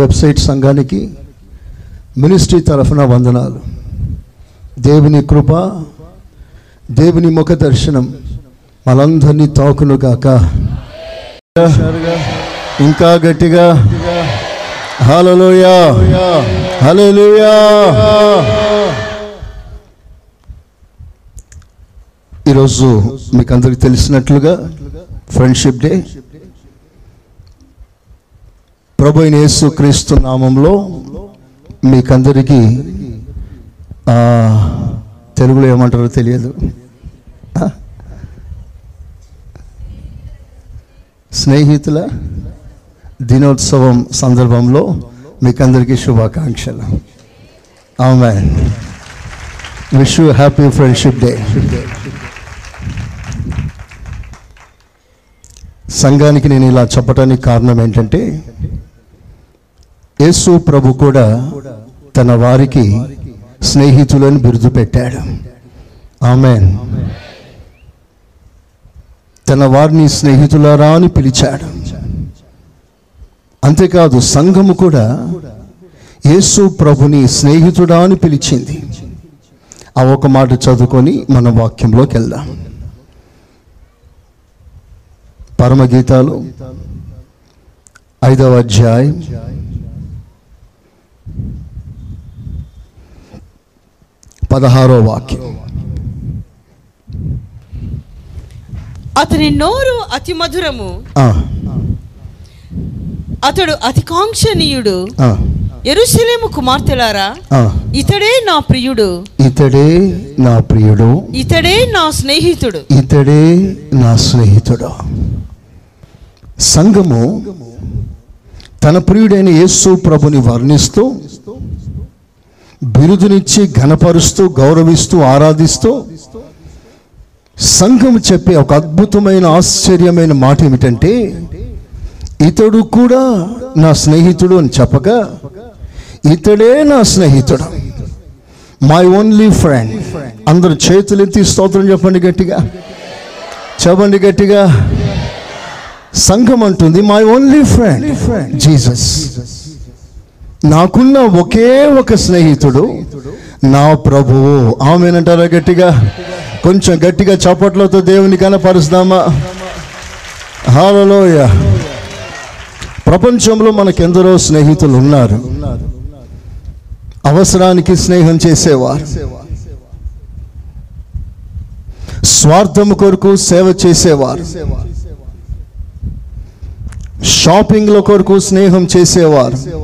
Website సంఘానికి ministry తరఫున వందనాలు. దేవుని కృప దేవుని ముఖ దర్శనం మనందరినీ తాకును కాక ఇంకా గట్టిగా. హలోయా హలోయా ఈరోజు మీకు అందరికి తెలిసినట్లుగా ఫ్రెండ్షిప్ డే ప్రభు యేసు క్రీస్తు నామంలో మీకందరికీ తెలుగులో ఏమంటారో తెలియదు. స్నేహితుల దినోత్సవం సందర్భంలో మీకందరికీ శుభాకాంక్షలు. ఆమె wish you happy friendship day సంఘానికి నేను ఇలా చెప్పడానికి కారణం ఏంటంటే యేసు ప్రభు కూడా తన వారికి స్నేహితులను బిరుదు పెట్టాడు ఆమె తన వారిని స్నేహితులారా అని పిలిచాడు. అంతేకాదు సంఘము కూడా యేసు ప్రభుని స్నేహితుడా అని పిలిచింది. ఆ ఒక మాట చదువుకొని మన వాక్యంలోకి వెళ్దాం. పరమగీతాలు ఐదవ అధ్యాయం పదహారో వాక్యం. అతని నోరు అతి మధురము. అతడు అతి కాంక్షణీయుడు ఆ, ఎరుషలేము కుమార్తెలారా. ఇతడే నా ప్రియుడు. ఇతడే నా ప్రియుడు. ఇతడే నా స్నేహితుడు. ఇతడే నా స్నేహితుడు. సంఘము తన ప్రియుడైన యేసు ప్రభుని వర్ణిస్తూ బిరుదునిచ్చి ఘనపరుస్తూ గౌరవిస్తూ ఆరాధిస్తూ సంఘం చెప్పే ఒక అద్భుతమైన ఆశ్చర్యమైన మాట ఏమిటంటే ఇతడు కూడా నా స్నేహితుడు అని చెప్పగా ఇతడే నా స్నేహితుడు. మై ఓన్లీ ఫ్రెండ్ అందరు చేతులెత్తి స్తోత్రం చెప్పండి గట్టిగా. చెప్పండి గట్టిగా. సంఘం అంటుంది మై ఓన్లీ ఫ్రెండ్ జీసస్ నాకున్న ఒకే ఒక స్నేహితుడు నా ప్రభువు. ఆమెనంటారా గట్టిగా? కొంచెం గట్టిగా చప్పట్లతో దేవుని కనపరుస్తామా? హాలలోయ ప్రపంచంలో మనకెందరో స్నేహితులు ఉన్నారు. అవసరానికి స్నేహం చేసేవారు. స్వార్థం కొరకు సేవ చేసేవారు. షాపింగ్ల కొరకు స్నేహం చేసేవారు.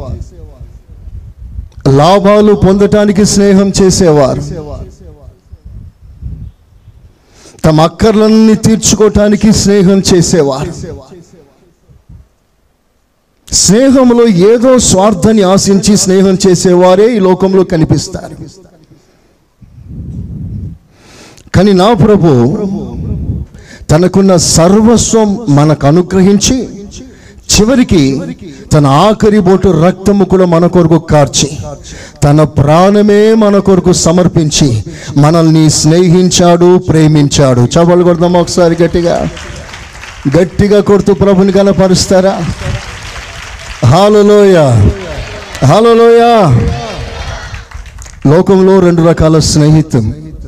లాభాలు పొందటానికి స్నేహం చేసేవారు. తమ అక్కర్లన్నీ తీర్చుకోవటానికి స్నేహం చేసేవారు. స్నేహంలో ఏదో స్వార్థాన్ని ఆశించి స్నేహం చేసేవారే ఈ లోకంలో కనిపిస్తారు. కానీ నా ప్రభు తనకున్న సర్వస్వం మనకు అనుగ్రహించి చివరికి తన ఆఖరి బోటు రక్తము కూడా మన కొరకు కార్చి తన ప్రాణమే మన కొరకు సమర్పించి మనల్ని స్నేహించాడు ప్రేమించాడు. చవలు కొడదాం ఒకసారి గట్టిగా? గట్టిగా కొడుతూ ప్రభుని కనపరుస్తారా హాలలోయ హాలలోయ లోకంలో రెండు రకాల స్నేహితం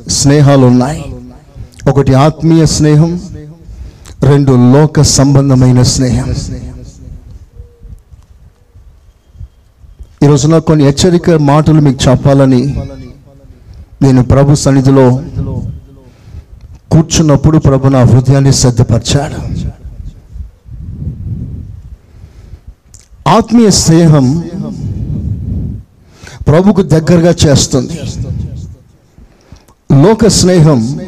స్నేహాలు ఉన్నాయి ఒకటి ఆత్మీయ స్నేహం రెండు లోక సంబంధమైన స్నేహం. ఈరోజు నాకు కొన్ని హెచ్చరిక మాటలు మీకు చెప్పాలని నేను ప్రభు సన్నిధిలో కూర్చున్నప్పుడు ప్రభు నా హృదయాన్ని సిద్ధపరిచాడు. ఆత్మీయ స్నేహం ప్రభుకు దగ్గరగా చేస్తుంది. లోక స్నేహం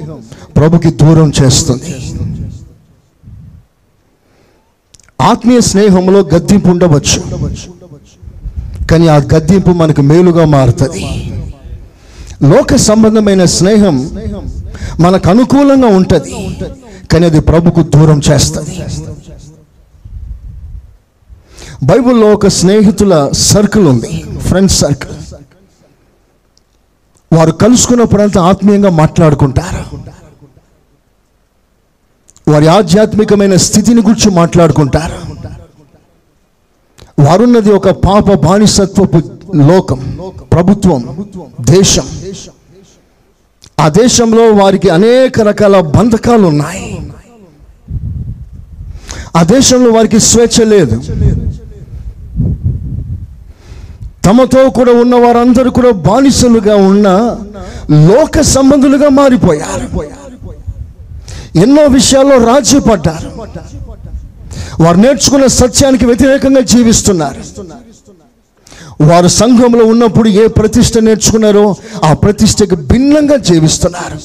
ప్రభుకి దూరం చేస్తుంది. ఆత్మీయ స్నేహంలో గద్దింపు ఉండవచ్చు. కానీ ఆ గద్దింపు మనకు మేలుగా మారుతుంది. లోక సంబంధమైన స్నేహం మనకు అనుకూలంగా ఉంటుంది కానీ అది ప్రభుకు దూరం చేస్తుంది. బైబిల్లో ఒక స్నేహితుల సర్కిల్ ఉంది ఫ్రెండ్స్ సర్కిల్. వారు కలుసుకున్నప్పుడంతా ఆత్మీయంగా మాట్లాడుకుంటారు. వారి ఆధ్యాత్మికమైన స్థితిని గురించి మాట్లాడుకుంటారు. వారున్నది ఒక పాప బానిసత్వపు లోకం ప్రభుత్వం దేశం. ఆ దేశంలో వారికి అనేక రకాల బంధకాలు ఉన్నాయి ఆ దేశంలో వారికి స్వేచ్ఛ లేదు. తమతో కూడా ఉన్న వారందరూ కూడా బానిసలుగా ఉన్న లోక సంబంధులుగా మారిపోయారు. ఎన్నో విషయాల్లో రాజీ పడ్డారు వారు నేర్చుకున్న సత్యానికి వ్యతిరేకంగా జీవిస్తున్నారు. వారు సంఘంలో ఉన్నప్పుడు ఏ ప్రతిష్ట నేర్చుకున్నారో ఆ ప్రతిష్టకి భిన్నంగా జీవిస్తున్నారు.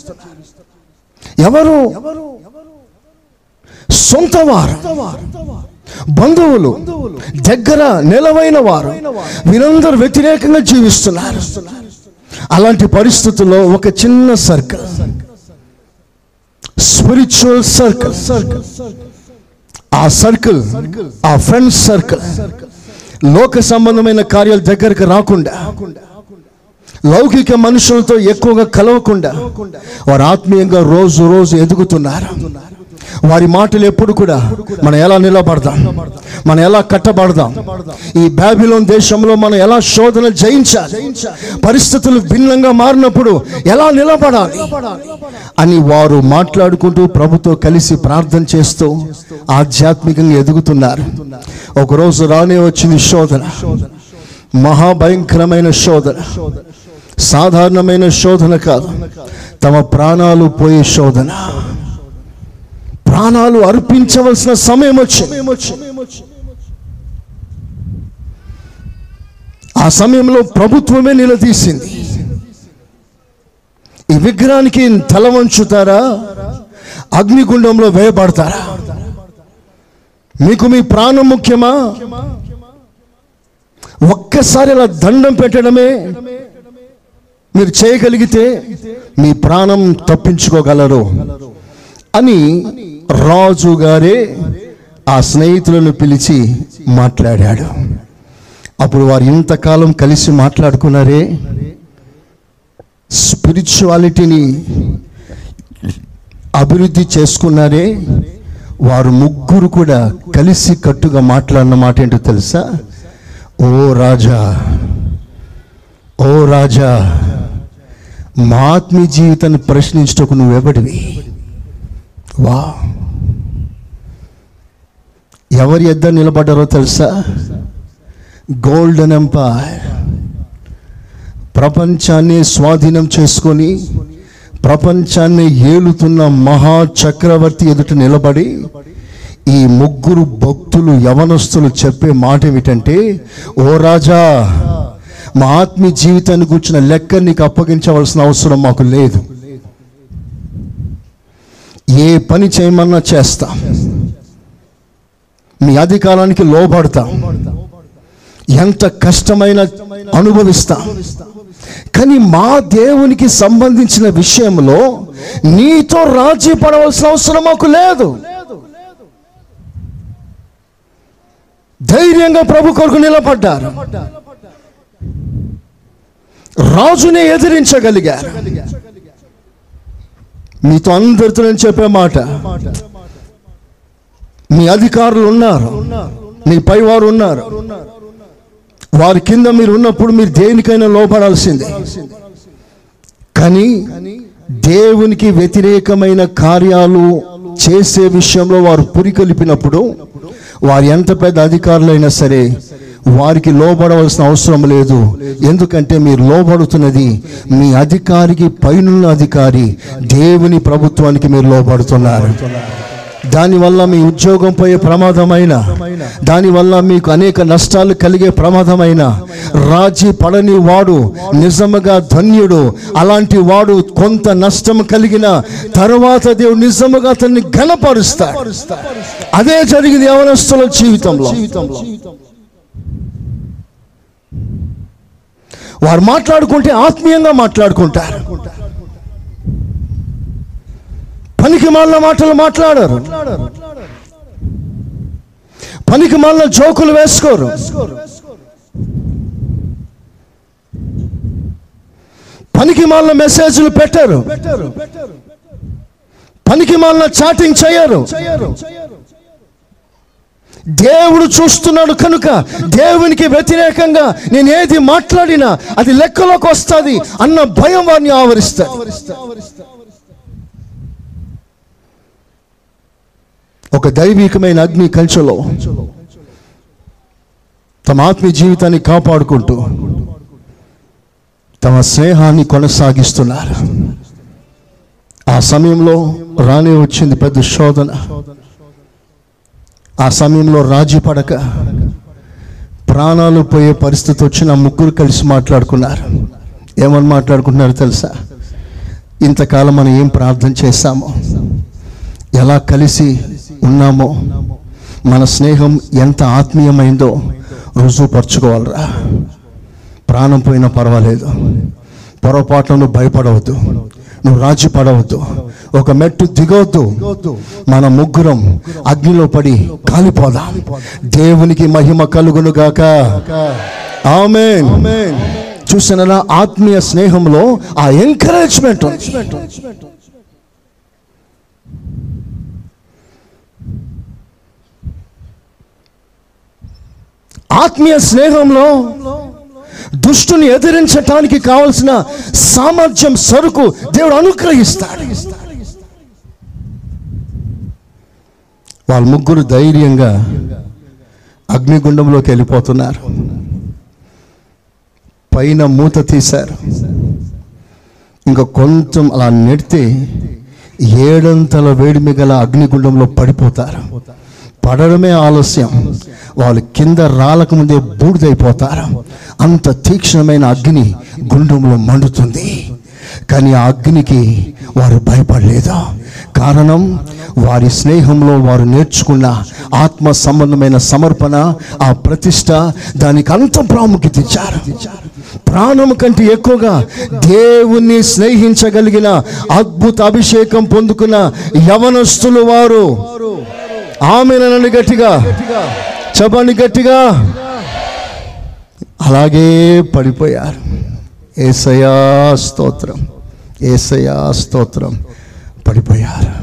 ఎవరు? సొంత వారు. బంధువులు. దగ్గర నిలవైన వారు. వీరందరూ వ్యతిరేకంగా జీవిస్తున్నారు. అలాంటి పరిస్థితుల్లో ఒక చిన్న సర్కిల్. Spiritual circle. ఆ సర్కిల్ ఆ ఫ్రెండ్స్ సర్కిల్ లోక సంబంధమైన కార్యాల దగ్గరకు రాకుండా లౌకిక మనుషులతో ఎక్కువగా కలవకుండా వారు ఆత్మీయంగా రోజు రోజు ఎదుగుతున్నారు. వారి మాటలు ఎప్పుడు కూడా మనం ఎలా నిలబడదాం? మనం ఎలా కట్టబడదాం? ఈ బాబిలోన్ దేశంలో మనం ఎలా శోధన జయించాలి? పరిస్థితులు భిన్నంగా మారినప్పుడు ఎలా నిలబడాలి? అని వారు మాట్లాడుకుంటూ ప్రభుతో కలిసి ప్రార్థన చేస్తూ ఆధ్యాత్మికంగా ఎదుగుతున్నారు. ఒకరోజు రానే వచ్చింది శోధన. మహాభయంకరమైన శోధన. సాధారణమైన శోధన కాదు. తమ ప్రాణాలు పోయే శోధన. ప్రాణాలు అర్పించవలసిన సమయం వచ్చింది. ఆ సమయంలో ప్రభుత్వమే నిలదీసింది. ఈ విగ్రహానికి తల వంచుతారా? అగ్నిగుండంలో వేయబడతారా? మీకు మీ ప్రాణం ముఖ్యమా? ఒక్కసారి అలా దండం పెట్టడమే. మీరు చేయగలిగితే మీ ప్రాణం తప్పించుకోగలరు అని రాజు గారే ఆ స్నేహితులను పిలిచి మాట్లాడాడు. అప్పుడు వారు ఇంతకాలం కలిసి మాట్లాడుకున్నారే? స్పిరిచువాలిటీని అభివృద్ధి చేసుకున్నారే? వారు ముగ్గురు కూడా కలిసి కట్టుగా మాట్లాడిన మాట ఏంటో తెలుసా? ఓ రాజా ఓ రాజా మా ఆత్మీయ జీవితాన్ని ప్రశ్నించటకు నువ్వెవడివి? వా ఎవరి ఎద్ద నిలబడ్డారో తెలుసా? గోల్డెన్ ఎంపైర్ ప్రపంచాన్ని స్వాధీనం చేసుకొని ప్రపంచాన్ని ఏలుతున్న మహా చక్రవర్తి ఎదుట నిలబడి ఈ ముగ్గురు భక్తులు యవనస్తులు చెప్పే మాట ఏమిటంటే ఓ రాజా మా ఆత్మీయ జీవితాన్ని కూర్చున్న లెక్క నీకు అప్పగించవలసిన అవసరం మాకు లేదు. ఏ పని చేయమన్నా చేస్తాం. మీ అధికారానికి లోబడతా. ఎంత కష్టమైన అనుభవిస్తాం. కానీ మా దేవునికి సంబంధించిన విషయంలో నీతో రాజీ పడవలసిన అవసరం మాకు లేదు. ధైర్యంగా ప్రభు కొరకు నిలబడ్డారు. రాజునే ఎదిరించగలిగారు. మీతో అందరితో నేను చెప్పే మాట. మీ అధికారులు ఉన్నారు. మీ పైవారు ఉన్నారు. వారి కింద మీరు ఉన్నప్పుడు మీరు దేనికైనా లోపడాల్సిందే. కానీ దేవునికి వ్యతిరేకమైన కార్యాలు చేసే విషయంలో వారు పురికొలిపినప్పుడు వారు ఎంత పెద్ద అధికారులైనా సరే వారికి లోబడవలసిన అవసరం లేదు. ఎందుకంటే మీరు లోబడుతున్నది మీ అధికారికి పైనున్న అధికారి దేవుని ప్రభుత్వానికి మీరు లోబడుతున్నారు దానివల్ల మీ ఉద్యోగం పోయే ప్రమాదమైన దానివల్ల మీకు అనేక నష్టాలు కలిగే ప్రమాదమైన. రాజీ పడని వాడు నిజముగా ధన్యుడు. అలాంటి వాడు కొంత నష్టం కలిగిన తర్వాత దేవుడు నిజముగా అతన్ని ఘనపరుస్తాడు. అదే జరిగింది యవనస్తుల జీవితంలో. వారు మాట్లాడుకుంటే ఆత్మీయంగా మాట్లాడుకుంటారు. పనికి మాలిన మాటలు మాట్లాడారు. పనికి మాలిన జోకులు వేసుకోరు. పనికి మాలిన మెసేజ్లు పెట్టారు. పనికి మాలిన చాటింగ్ చేయరు. దేవుడు చూస్తున్నాడు కనుక దేవునికి వ్యతిరేకంగా నేను ఏది మాట్లాడినా అది లెక్కలోకి వస్తుంది అన్న భయం వారిని ఆవరిస్తా ఒక దైవికమైన అగ్ని కంచెలో తమ ఆత్మీయ జీవితాన్ని కాపాడుకుంటూ తమ స్నేహాన్ని కొనసాగిస్తున్నారు. ఆ సమయంలో రానే వచ్చింది పెద్ద శోధన. ఆ సమయంలో రాజీ పడక ప్రాణాలు పోయే పరిస్థితి వచ్చిన ముగ్గురు కలిసి మాట్లాడుకున్నారు. ఏమని మాట్లాడుకుంటున్నారు తెలుసా? ఇంతకాలం మనం ఏం ప్రార్థన చేస్తామో ఎలా కలిసి ఉన్నామో? మన స్నేహం ఎంత ఆత్మీయమైందో రుజువుపరచుకోవాలరా ప్రాణం పోయినా పర్వాలేదు. పొరపాట్లు నువ్వు భయపడవద్దు. నువ్వు రాజీ పడవద్దు. ఒక మెట్టు దిగవద్దు మన ముగ్గురం అగ్నిలో పడి కాలిపోదాం. దేవునికి మహిమ కలుగును గాక ఆమేన్. చూసిన ఆత్మీయ స్నేహంలో ఆ ఎంకరేజ్మెంట్ ఆత్మీయ స్నేహంలో దుష్టుని ఎదిరించటానికి కావలసిన సామర్థ్యం సరుకు దేవుడు అనుగ్రహిస్తాడు. వాళ్ళ ముగ్గురు ధైర్యంగా అగ్నిగుండంలోకి వెళ్ళిపోతున్నారు. పైన మూత తీశారు. ఇంకా కొంచెం అలా నెడితే ఏడంతల వేడిమి గల అగ్నిగుండంలో పడిపోతారు. పడడమే ఆలస్యం. వాళ్ళు కింద రాలకముందే బూడిదైపోతారు. అంత తీక్షణమైన అగ్ని గుండంలో మండుతుంది. కానీ ఆ అగ్నికి వారు భయపడలేదు. కారణం వారి స్నేహంలో వారు నేర్చుకున్న ఆత్మ సంబంధమైన సమర్పణ ఆ ప్రతిష్ట దానికి అంత ప్రాముఖ్యత ఇచ్చారు. ప్రాణం కంటే ఎక్కువగా దేవుణ్ణి స్నేహించగలిగిన అద్భుత అభిషేకం పొందుకున్న యవనస్తులు వారు. ఆమెనండి గట్టిగా. చెప్పండి గట్టిగా. అలాగే పడిపోయారు. ఏసయా స్తోత్రం. ఏసయా స్తోత్రం. పడిపోయారు.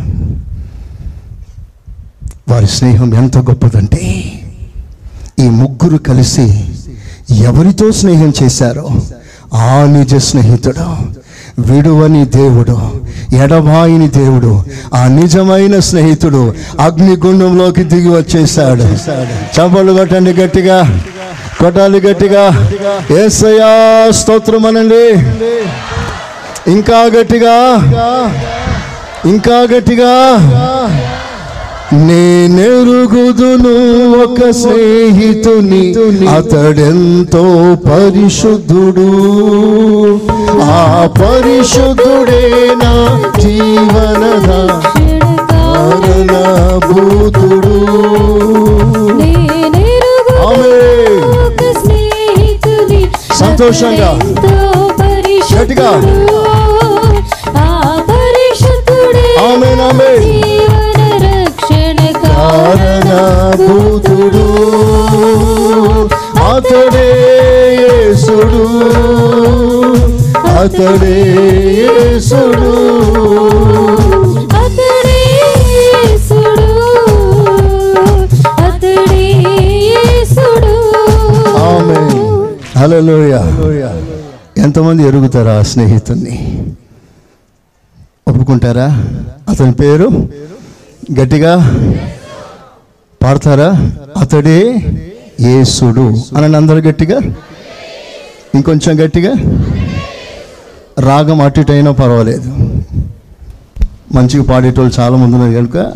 వారి స్నేహం ఎంత గొప్పదంటే ఈ ముగ్గురు కలిసి ఎవరితో స్నేహం చేశారో ఆ నిజ స్నేహితుడు విడువని దేవుడు ఎడబాయిని దేవుడు ఆ నిజమైన స్నేహితుడు అగ్నిగుండంలోకి దిగి వచ్చేసాడు చంపలు కొట్టండి గట్టిగా కొట్టాలి గట్టిగా. ఏసయా స్తోత్రం అనండి. ఇంకా గట్టిగా ఇంకా గట్టిగా. నేనెరుగుదును ఒక స్నేహితుని అతడెంతో పరిశుద్ధుడు ఆ పరిశుద్ధుడే నా జీవనద కారణభూతుడు ఆమేన్. సంతోషంగా. గట్టిగా. ఆమేన్, ఆమేన్. కారణభూతుడు అతడే యేసుడు. అతడే యేసుడు ఆమేన్. హల్లెలూయ. ఎంతమంది ఎరుగుతారా ఆ స్నేహితుణ్ణి? ఒప్పుకుంటారా? అతని పేరు? గట్టిగా? పాడతారా అతడే యేసుడు. అని అందరు గట్టిగా. ఇంకొంచెం గట్టిగా. రాగం అటు అయినా పర్వాలేదు. మంచిగా పాడేటోళ్ళు చాలా మంది ఉన్నారు కనుక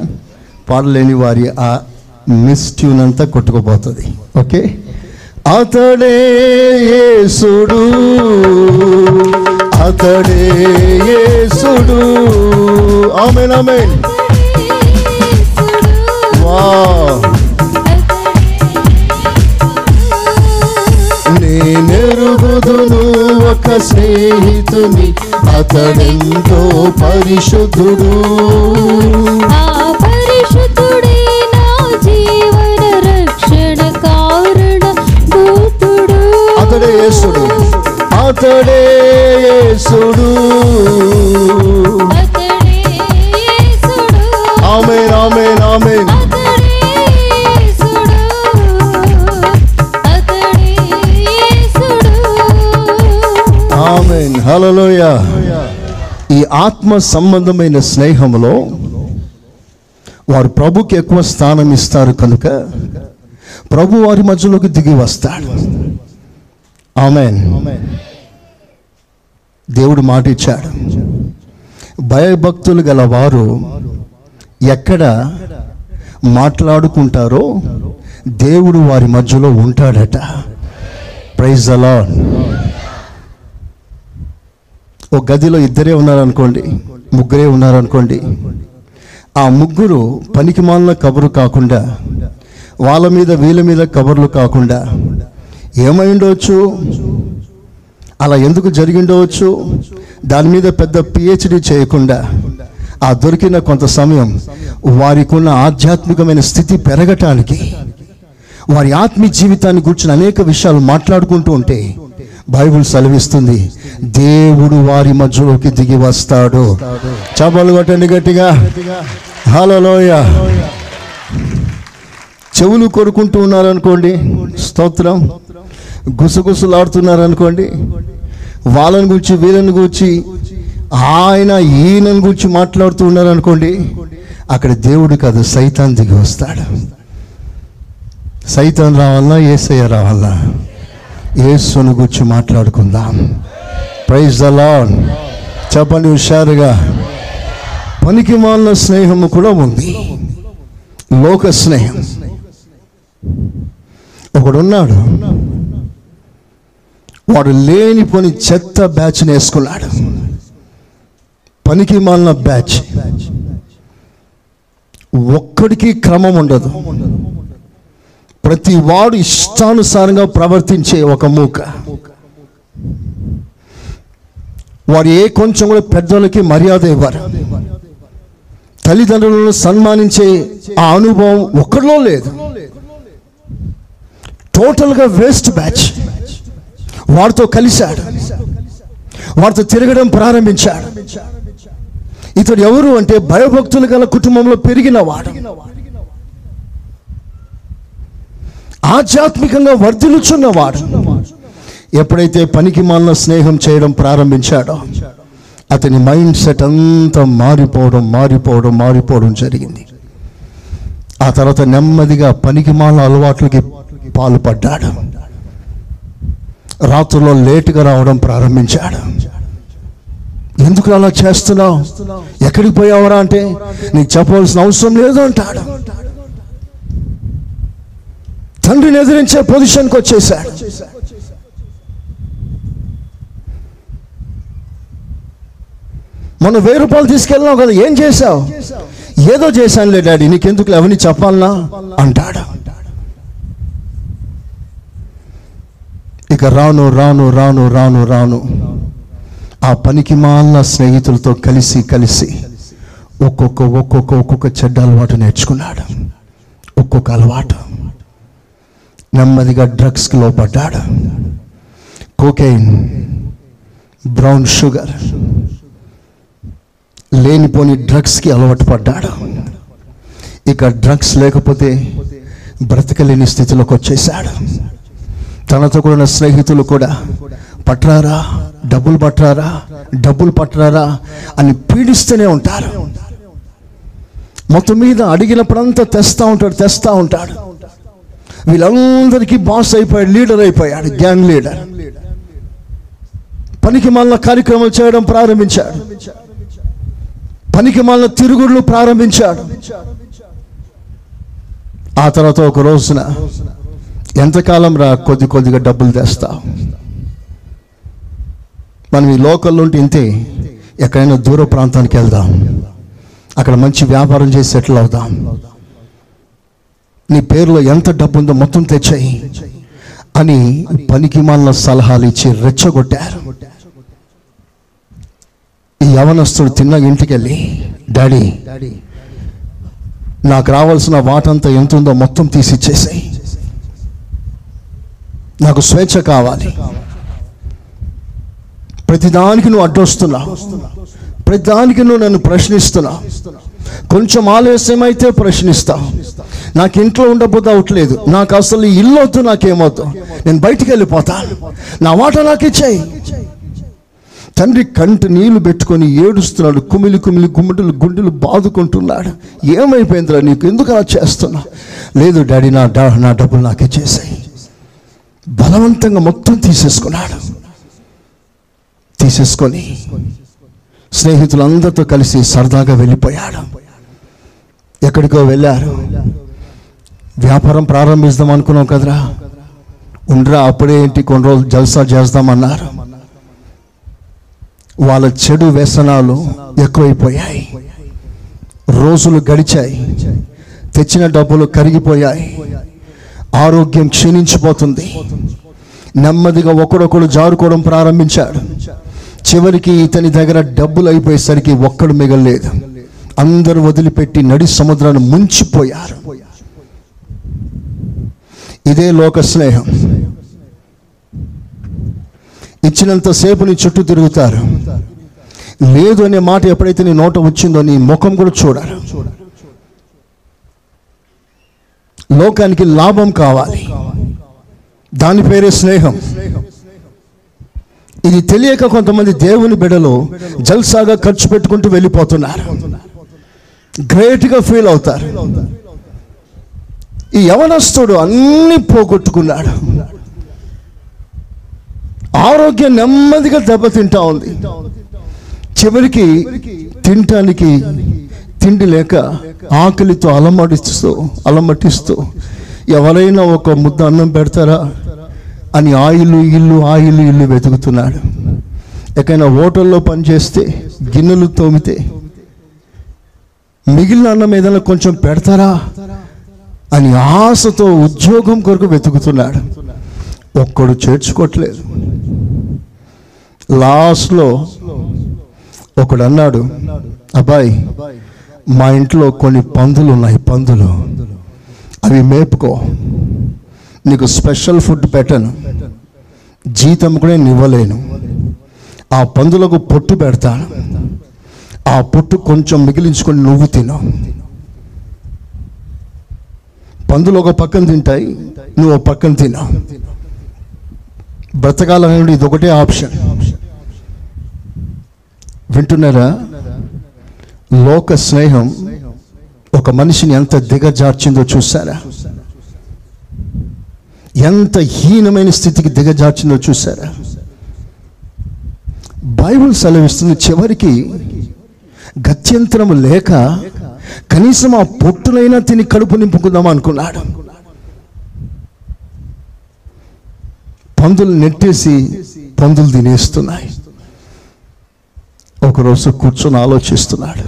పాడలేని వారి ఆ మిస్ ట్యూన్ అంతా కొట్టుకుపోతుంది. ఓకే? అతడే యేసుడు. అతడే యేసుడు. Amen amen. నేనెరుగుదును ఒక స్నేహితుని అతడెంతో పరిశుద్ధుడు. పరిశుద్ధుడే నా జీవన రక్షణ కారణ భూతుడు అతడే యేసుడు. అతడే యేసుడు. హలోయ ఈ ఆత్మ సంబంధమైన స్నేహంలో వారు ప్రభుకి ఎక్కువ స్థానం ఇస్తారు కనుక ప్రభు వారి మధ్యలోకి దిగి వస్తాడు. ఆమెన్. దేవుడు మాట ఇచ్చాడు. భయభక్తులు గల వారు ఎక్కడ మాట్లాడుకుంటారో దేవుడు వారి మధ్యలో ఉంటాడట. ప్రైజ్ అలా ఓ గదిలో ఇద్దరే ఉన్నారనుకోండి ముగ్గురే ఉన్నారనుకోండి ఆ ముగ్గురు పనికిమాలిన కబురు కాకుండా వాళ్ళ మీద వీళ్ళ మీద కబుర్లు కాకుండా ఏమై ఉండవచ్చు? అలా ఎందుకు జరిగిండవచ్చు దాని మీద పెద్ద పిహెచ్డి చేయకుండా ఆ దొరికిన కొంత సమయం వారికి ఉన్న ఆధ్యాత్మికమైన స్థితి పెరగటానికి వారి ఆత్మీయ జీవితాన్ని గురించిన అనేక విషయాలు మాట్లాడుకుంటూ ఉంటే బైబుల్ సెలవిస్తుంది. దేవుడు వారి మధ్యలోకి దిగి వస్తాడు. చపలు కొట్టండి గట్టిగా. హలోయ చెవులు కొరుకుంటూ ఉన్నారనుకోండి స్తోత్రం. గుసగుసలాడుతున్నారనుకోండి వాళ్ళని గురించి వీళ్ళని గురించి ఆయన ఈయనని గురించి మాట్లాడుతూ ఉన్నారనుకోండి అక్కడ దేవుడు కాదు సైతాన్ దిగి వస్తాడు. సైతాన్ రావాలా ఏసయ్య రావాలా? యేసును గురించి మాట్లాడుకుందాం. ప్రైజ్ ద లార్డ్ చెప్పండి హుషారుగా. పనికి మాలిన స్నేహము కూడా ఉంది. లోక స్నేహం. ఒకడున్నాడు. వాడు లేనిపోని చెత్త బ్యాచ్ వేసుకున్నాడు. పనికి మాలిన బ్యాచ్. ఒక్కడికి క్రమం ఉండదు. ప్రతి వాడు ఇష్టానుసారంగా ప్రవర్తించే ఒక మూక. వారు ఏ కొంచెం కూడా పెద్దలకి మర్యాద ఇవ్వరు. తల్లిదండ్రులను సన్మానించే ఆ అనుభవం ఒక్కరిలో లేదు. టోటల్గా వేస్ట్ బ్యాచ్. వారితో కలిశాడు. వారితో తిరగడం ప్రారంభించాడు. ఇతడు ఎవరు అంటే భయభక్తులు గల కుటుంబంలో పెరిగిన వాడు. ఆధ్యాత్మికంగా వర్ధిల్చున్నవాడు ఎప్పుడైతే పనికి మాలిన స్నేహం చేయడం ప్రారంభించాడో అతని మైండ్ సెట్ అంతా మారిపోవడం మారిపోవడం మారిపోవడం జరిగింది. ఆ తర్వాత నెమ్మదిగా పనికి మాలిన అలవాట్లకి పాల్పడ్డాడు. రాత్రుల్లో లేటుగా రావడం ప్రారంభించాడు. ఎందుకు అలా చేస్తున్నావు? ఎక్కడికి పోయావరా అంటే నీకు చెప్పవలసిన అవసరం లేదు అంటాడు. తండ్రిని ఎదిరించే పొజిషన్కి వచ్చేసాడు మనం వెయ్యి రూపాయలు తీసుకెళ్ళాం కదా ఏం చేశావు? ఏదో చేశానులే డాడీ నీకెందుకు అవన్నీ చెప్పాలనా? అంటాడు. ఇక రాను రాను రాను రాను రాను. ఆ పనికి మాలిన స్నేహితులతో కలిసి కలిసి ఒక్కొక్క ఒక్కొక్క ఒక్కొక్క చెడ్డ అలవాటు నేర్చుకున్నాడు. ఒక్కొక్క అలవాటు. నెమ్మదిగా డ్రగ్స్కి లోపడ్డాడు కోకెయిన్ బ్రౌన్ షుగర్ లేనిపోని డ్రగ్స్కి అలవాటు పడ్డాడు. ఇక డ్రగ్స్ లేకపోతే బ్రతకలేని స్థితిలోకి వచ్చేసాడు తనతో కూడిన స్నేహితులు కూడా పట్టరారా డబ్బులు పట్టరారా డబ్బులు పట్టరారా అని పీడిస్తూనే ఉంటారు. మొత్తం మీద అడిగినప్పుడంతా తెస్తా ఉంటాడు తెస్తా ఉంటాడు. వీళ్ళందరికీ బాస్ అయిపోయాడు లీడర్ అయిపోయాడు గ్యాంగ్ లీడర్ పనికి మళ్ళా కార్యక్రమాలు చేయడం ప్రారంభించాడు. పనికి మళ్ళా తిరుగుళ్ళు ప్రారంభించాడు. ఆ తర్వాత ఒక రోజున ఎంతకాలం రా కొద్ది కొద్దిగా డబ్బులు తెస్తావు మనం ఈ లోకల్లో ఉంటే ఇంతే. ఎక్కడైనా దూర ప్రాంతానికి వెళ్దాం. అక్కడ మంచి వ్యాపారం చేసి సెటిల్ అవుదాం. నీ పేరులో ఎంత డబ్బు ఉందో మొత్తం తెచ్చాయి అని పనికి మాలిన సలహాలు ఇచ్చి రెచ్చగొట్టారు. ఈ యవనస్తుడు తిన్న ఇంటికి వెళ్ళి డాడీ నాకు రావాల్సిన వాటంతా ఎంత ఉందో మొత్తం తీసి ఇచ్చేసాయి. నాకు స్వేచ్ఛ కావాలి. ప్రతిదానికి నువ్వు అడ్డొస్తున్నావు ప్రతిదానికి నువ్వు నన్ను ప్రశ్నిస్తున్నావు కొంచెం ఆలస్యం అయితే ప్రశ్నిస్తావు నాకు ఇంట్లో ఉండబోద్దు అవట్లేదు నాకు అసలు ఇల్లు వద్దు నాకేమొద్దు నేను బయటికి వెళ్ళిపోతాను నా మాట నాకు ఇచ్చాయి. తండ్రి కంటి నీళ్ళు పెట్టుకొని ఏడుస్తున్నాడు. కుమిలి కుమిలి గుమ్మటలు గుండెలు బాదుకుంటున్నాడు. ఏమైపోయిందిరా నీకు? ఎందుకు అలా చేస్తున్నా? లేదు డాడీ నా డా నా డబ్బులు నాకే చేసాయి. బలవంతంగా మొత్తం తీసేసుకున్నాడు. తీసేసుకొని స్నేహితులందరితో కలిసి సరదాగా వెళ్ళిపోయాడు. ఎక్కడికో వెళ్ళారు. వ్యాపారం ప్రారంభిస్తాం అనుకున్నాం కదరా? ఉండరా అప్పుడే ఏంటి కొన్ని రోజులు జల్సా చేస్తామన్నారు. వాళ్ళ చెడు వ్యసనాలు ఎక్కువైపోయాయి. రోజులు గడిచాయి. తెచ్చిన డబ్బులు కరిగిపోయాయి. ఆరోగ్యం క్షీణించిపోతుంది. నెమ్మదిగా ఒకడొకడు జారుకోవడం ప్రారంభించాడు. చివరికి ఇతని దగ్గర డబ్బులు అయిపోయేసరికి ఒక్కడు మిగలలేదు. అందరూ వదిలిపెట్టి నడి సముద్రాన్ని ముంచిపోయారు. ఇదే లోక స్నేహం. ఇచ్చినంతసేపు నీ చుట్టూ తిరుగుతారు. లేదు అనే మాట ఎప్పుడైతే నీ నోట వచ్చిందో నీ ముఖం కూడా చూడాలి లోకానికి లాభం కావాలి. దాని పేరే స్నేహం. ఇది తెలియక కొంతమంది దేవుని బిడలో జల్సాగా ఖర్చు పెట్టుకుంటూ వెళ్ళిపోతున్నారు. గ్రేట్గా ఫీల్ అవుతారు. ఈ యవనస్తుడు అన్ని పోగొట్టుకున్నాడు. ఆరోగ్యం నెమ్మదిగా దెబ్బతింటా ఉంది. చివరికి తినటానికి తిండి లేక ఆకలితో అలమటిస్తూ అలమటిస్తూ ఎవరైనా ఒక ముద్ద అన్నం పెడతారా అని ఆయిల్ ఇల్లు ఆయిల్ ఇల్లు వెతుకుతున్నాడు. ఎక్కడైనా హోటల్లో పనిచేస్తే గిన్నెలు తోమితే మిగిలిన అన్నం ఏదైనా కొంచెం పెడతారా? అని ఆశతో ఉద్యోగం కొరకు వెతుకుతున్నాడు. ఒక్కడు చేర్చుకోవట్లేదు. లాస్ట్లో ఒకడు అన్నాడు అబ్బాయి మా ఇంట్లో కొన్ని పందులు ఉన్నాయి పందులు. అవి మేపుకో. నీకు స్పెషల్ ఫుడ్ పెట్టను. జీతం కూడా నేను ఇవ్వలేను. ఆ పందులకు పొట్టు పెడతాను. ఆ పొట్టు కొంచెం మిగిలించుకొని నువ్వు తిను. పందులు ఒక పక్కన తింటాయి నువ్వు ఒక పక్కన తిను. బ్రతకాలనేది ఇది ఒకటే ఆప్షన్. వింటున్నారా? లోక స్నేహం ఒక మనిషిని ఎంత దిగజార్చిందో చూసారా ఎంత హీనమైన స్థితికి దిగజార్చిందో చూసారా బైబిల్ సెలవిస్తుంది చివరికి గత్యంతరం లేక కనీసం ఆ పొట్టునైనా తిని కడుపు నింపుకుందాం అనుకున్నాడు. పందులు నెట్టేసి పందులు తినేస్తున్నాయి. ఒకరోజు కూర్చొని ఆలోచిస్తున్నాడు.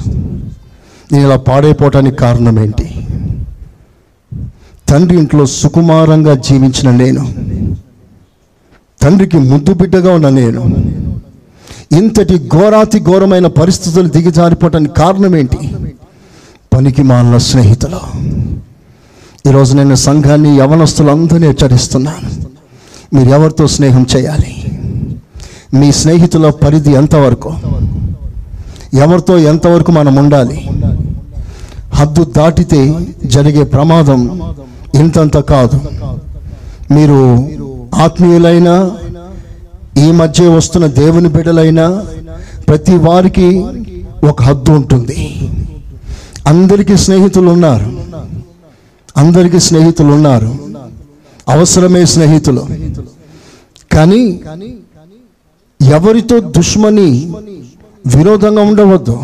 నేను ఇలా పాడైపోవటానికి కారణం ఏంటి తండ్రి ఇంట్లో సుకుమారంగా జీవించిన నేను తండ్రికి ముద్దు బిడ్డగా ఉన్న నేను ఇంతటి ఘోరాతి ఘోరమైన పరిస్థితులు దిగజారిపోవటానికి కారణం ఏంటి పనికి మాలిన స్నేహితులు. ఈరోజు నేను సంఘాన్ని యవనస్తులందరినీ హెచ్చరిస్తున్నాను. మీరు ఎవరితో స్నేహం చేయాలి? మీ స్నేహితుల పరిధి ఎంతవరకు? ఎవరితో ఎంతవరకు మనం ఉండాలి? హద్దు దాటితే జరిగే ప్రమాదం ఇంతంత కాదు. మీరు ఆత్మీయులైనా ఈ మధ్య వస్తున్న దేవుని బిడ్డలైనా ప్రతి వారికి ఒక హద్దు ఉంటుంది. అందరికీ స్నేహితులు ఉన్నారు అందరికీ స్నేహితులు ఉన్నారు అవసరమే స్నేహితులు. కానీ ఎవరితో దుష్మని విరోధంగా ఉండవద్దు.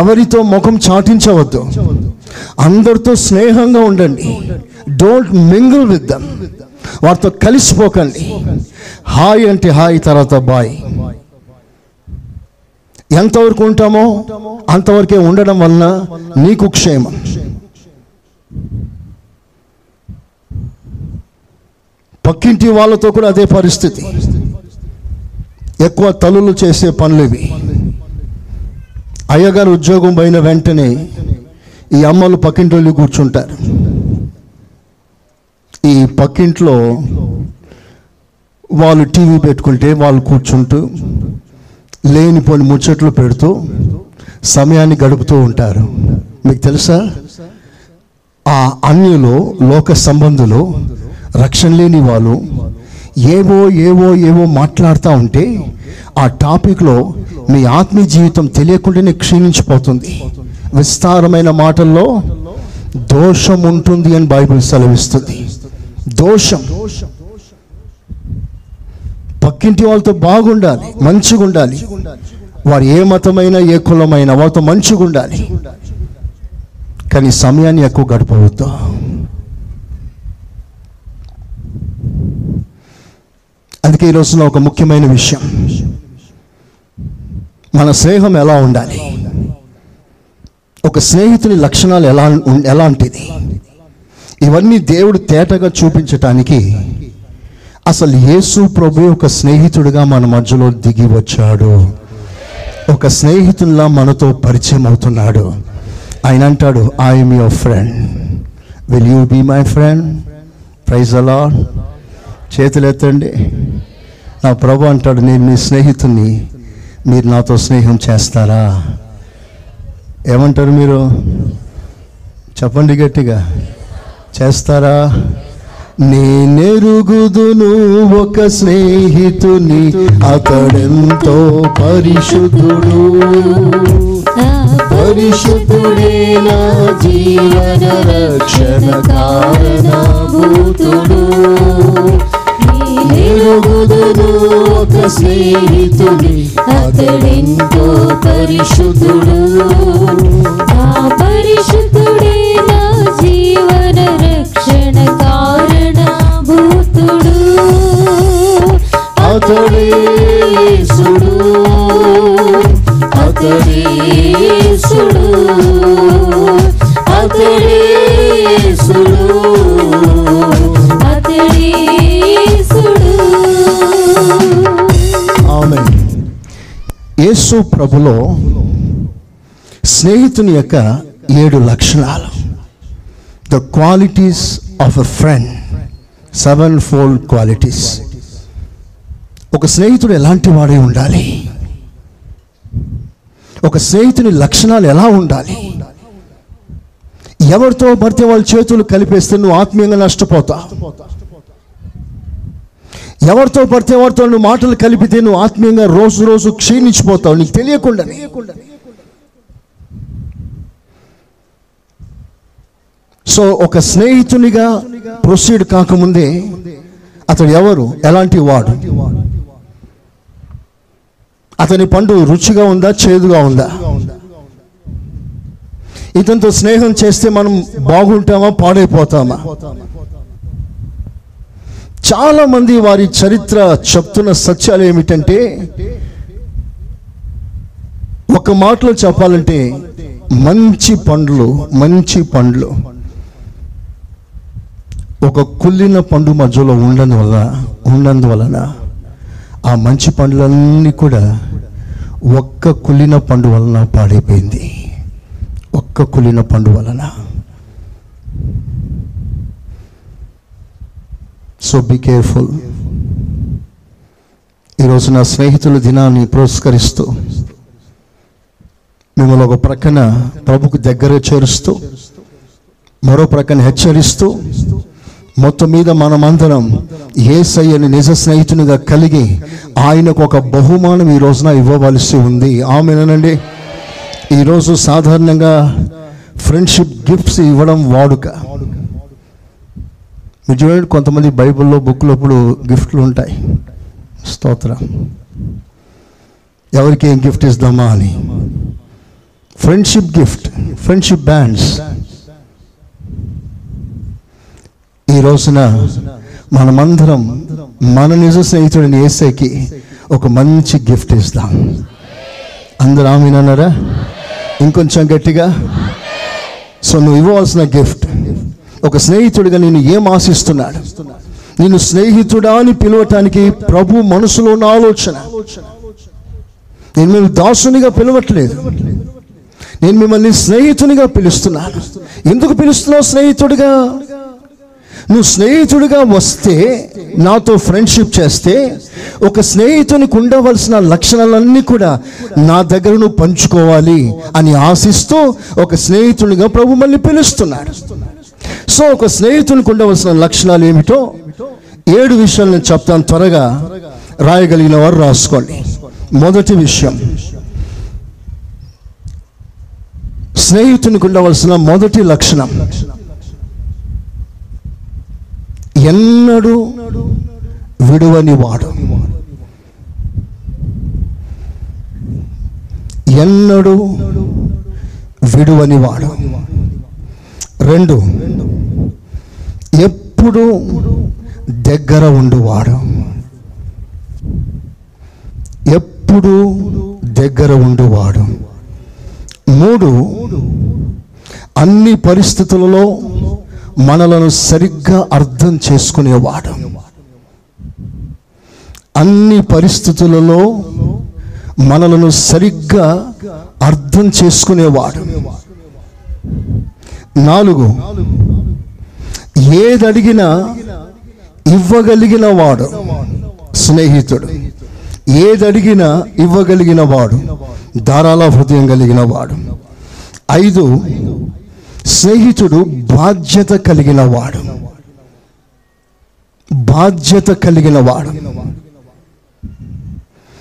ఎవరితో ముఖం చాటించవద్దు. అందరితో స్నేహంగా ఉండండి. డోంట్ మింగిల్ విత్ దమ్ వారితో కలిసిపోకండి. హాయ్ అంటే హాయ్ తర్వాత బాయ్ ఎంతవరకు ఉంటామో అంతవరకే ఉండడం వలన నీకు క్షేమం. పక్కింటి వాళ్ళతో కూడా అదే పరిస్థితి. ఎక్కువ తలులు చేసే పనులు ఇవి. అయ్యగారు ఉద్యోగం పోయిన వెంటనే ఈ అమ్మలు పక్కింటి కూర్చుంటారు. ఈ పక్కింట్లో వాళ్ళు టీవీ పెట్టుకుంటే వాళ్ళు కూర్చుంటూ లేనిపోని ముచ్చట్లు పెడుతూ సమయాన్ని గడుపుతూ ఉంటారు. మీకు తెలుసా? ఆ అన్యులు లోక సంబంధులు రక్షణ లేని వాళ్ళు ఏవో ఏవో ఏవో మాట్లాడుతూ ఉంటే ఆ టాపిక్లో మీ ఆత్మీయ జీవితం తెలియకుండానే క్షీణించిపోతుంది. విస్తారమైన మాటల్లో దోషం ఉంటుంది అని బైబిల్ సెలవిస్తుంది. దోషం. పక్కింటి వాళ్ళతో బాగుండాలి మంచిగా ఉండాలి వారు ఏ మతమైనా ఏ కులమైనా వాళ్ళతో మంచిగా ఉండాలి కానీ సమయాన్ని ఎక్కువ గడపవద్దు. అందుకే ఈ రోజున ఒక ముఖ్యమైన విషయం. మన స్నేహం ఎలా ఉండాలి? ఒక స్నేహితుని లక్షణాలు ఎలా ఎలాంటిది? ఇవన్నీ దేవుడు తేటగా చూపించటానికి అసలు యేసు ప్రభు ఒక స్నేహితుడిగా మన మధ్యలో దిగి వచ్చాడు. ఒక స్నేహితుల్లా మనతో పరిచయం అవుతున్నాడు. ఆయన అంటాడు I'm your friend will you be my friend praise అలా చేతులు ఎత్తండి. నా ప్రభు అంటాడు నేను మీ స్నేహితుని మీరు నాతో స్నేహం చేస్తారా? ఏమంటారు మీరు? చెప్పండి గట్టిగా. చేస్తారా? నేనెరుగుదును ఒక స్నేహితుని అతడెంతో పరిశుద్ధుడు. పరిశుద్ధుడే నా జీవన రక్షణ కారణభూతుడు. నేనెరుగుదును ఒక స్నేహితుని అతడెంతో పరిశుద్ధుడు. యేసు ప్రభులో స్నేహితుని యొక్క ఏడు లక్షణాలు. The qualities of a friend seven fold qualities ఒక స్నేహితుడు ఎలాంటి వాడే ఉండాలి? ఒక స్నేహితుని లక్షణాలు ఎలా ఉండాలి? ఎవరితో పడితే వాళ్ళ చేతులు కలిపేస్తే నువ్వు ఆత్మీయంగా నష్టపోతా ఎవరితో పడితే ఎవరితో నువ్వు మాటలు కలిపితే నువ్వు ఆత్మీయంగా రోజు రోజు క్షీణించిపోతావు. నీకు తెలియకుండా. సో ఒక స్నేహితునిగా ప్రొసీడ్ కాకముందే అతడు ఎవరు? ఎలాంటి వాడు? అతని పండు రుచిగా ఉందా చేదుగా ఉందా? ఇతనితో స్నేహం చేస్తే మనం బాగుంటామా పాడైపోతామా? చాలా మంది వారి చరిత్ర చెప్తున్న సత్యాలు ఏమిటంటే ఒక మాటలో చెప్పాలంటే మంచి పండ్లు మంచి పండ్లు. ఒక కుళ్ళిన పండు మధ్యలో ఉన్నందువల్ల ఉన్నందువలన ఆ మంచి పండ్లన్నీ కూడా ఒక్క కుళ్ళిన పండు వలన పాడైపోయింది. ఒక్క కుళ్ళిన పండు వలన. సో బీ కేర్ఫుల్ ఈరోజు నా స్నేహితుల దినాన్ని పురస్కరిస్తూ మిమ్మల్ని ఒక ప్రక్కన ప్రభుకు దగ్గర చేరుస్తూ మరో ప్రక్కన హెచ్చరిస్తూ మొత్తం మీద మనమందరం ఏసయ్యని నిజ స్నేహితునిగా కలిగి ఆయనకు ఒక బహుమానం ఈ రోజున ఇవ్వవలసి ఉంది. ఆమెనండి. ఈరోజు సాధారణంగా ఫ్రెండ్షిప్ గిఫ్ట్స్ ఇవ్వడం వాడుక. మీరు చూడండి కొంతమంది బైబిల్లో బుక్లో ఇప్పుడు గిఫ్ట్లు ఉంటాయి. స్తోత్ర. ఎవరికి ఏం గిఫ్ట్ ఇస్తామా అని? Friendship gift friendship bands. ఈ రోజున మనమందరం మన నిజ స్నేహితుడిని ఏసైకి ఒక మంచి గిఫ్ట్ ఇస్తాం. అందరూ ఆమెనన్నారా ఇంకొంచెం గట్టిగా? సో నువ్వు ఇవ్వవలసిన గిఫ్ట్ ఒక స్నేహితుడిగా నేను ఏం ఆశిస్తున్నాడు? నేను స్నేహితుడా అని పిలవటానికి ప్రభు మనసులో ఉన్న ఆలోచన. నేను మేము దాసునిగా పిలవట్లేదు. నేను మిమ్మల్ని స్నేహితునిగా పిలుస్తున్నాను. ఎందుకు పిలుస్తున్నావు స్నేహితుడిగా? నువ్వు స్నేహితుడిగా వస్తే నాతో ఫ్రెండ్షిప్ చేస్తే ఒక స్నేహితునికి ఉండవలసిన లక్షణాలన్నీ కూడా నా దగ్గర నువ్వు పంచుకోవాలి అని ఆశిస్తూ ఒక స్నేహితునిగా ప్రభు మళ్ళీ పిలుస్తున్నాడు. సో ఒక స్నేహితునికి ఉండవలసిన లక్షణాలు ఏమిటో ఏడు విషయాలు నేను చెప్తాను త్వరగా. రాయగలిగిన వారు రాసుకోండి. మొదటి విషయం. స్నేహితునికి ఉండవలసిన మొదటి లక్షణం. ఎన్నడూ విడువని వాడు. ఎన్నడూ విడువని వాడు. రెండు. ఎప్పుడు దగ్గర ఉండువాడు? ఎప్పుడు దగ్గర ఉండువాడు? మూడు. అన్ని పరిస్థితులలో మనలను సరిగ్గా అర్థం చేసుకునేవాడు. అన్ని పరిస్థితులలో మనలను సరిగ్గా అర్థం చేసుకునేవాడు. నాలుగు. ఏదడిగినా ఇవ్వగలిగిన వాడు స్నేహితుడు. ఏదడిగినా ఇవ్వగలిగిన వాడు ధారాళ హృదయం కలిగిన వాడు ఐదు స్నేహితుడు బాధ్యత కలిగిన వాడు బాధ్యత కలిగిన వాడు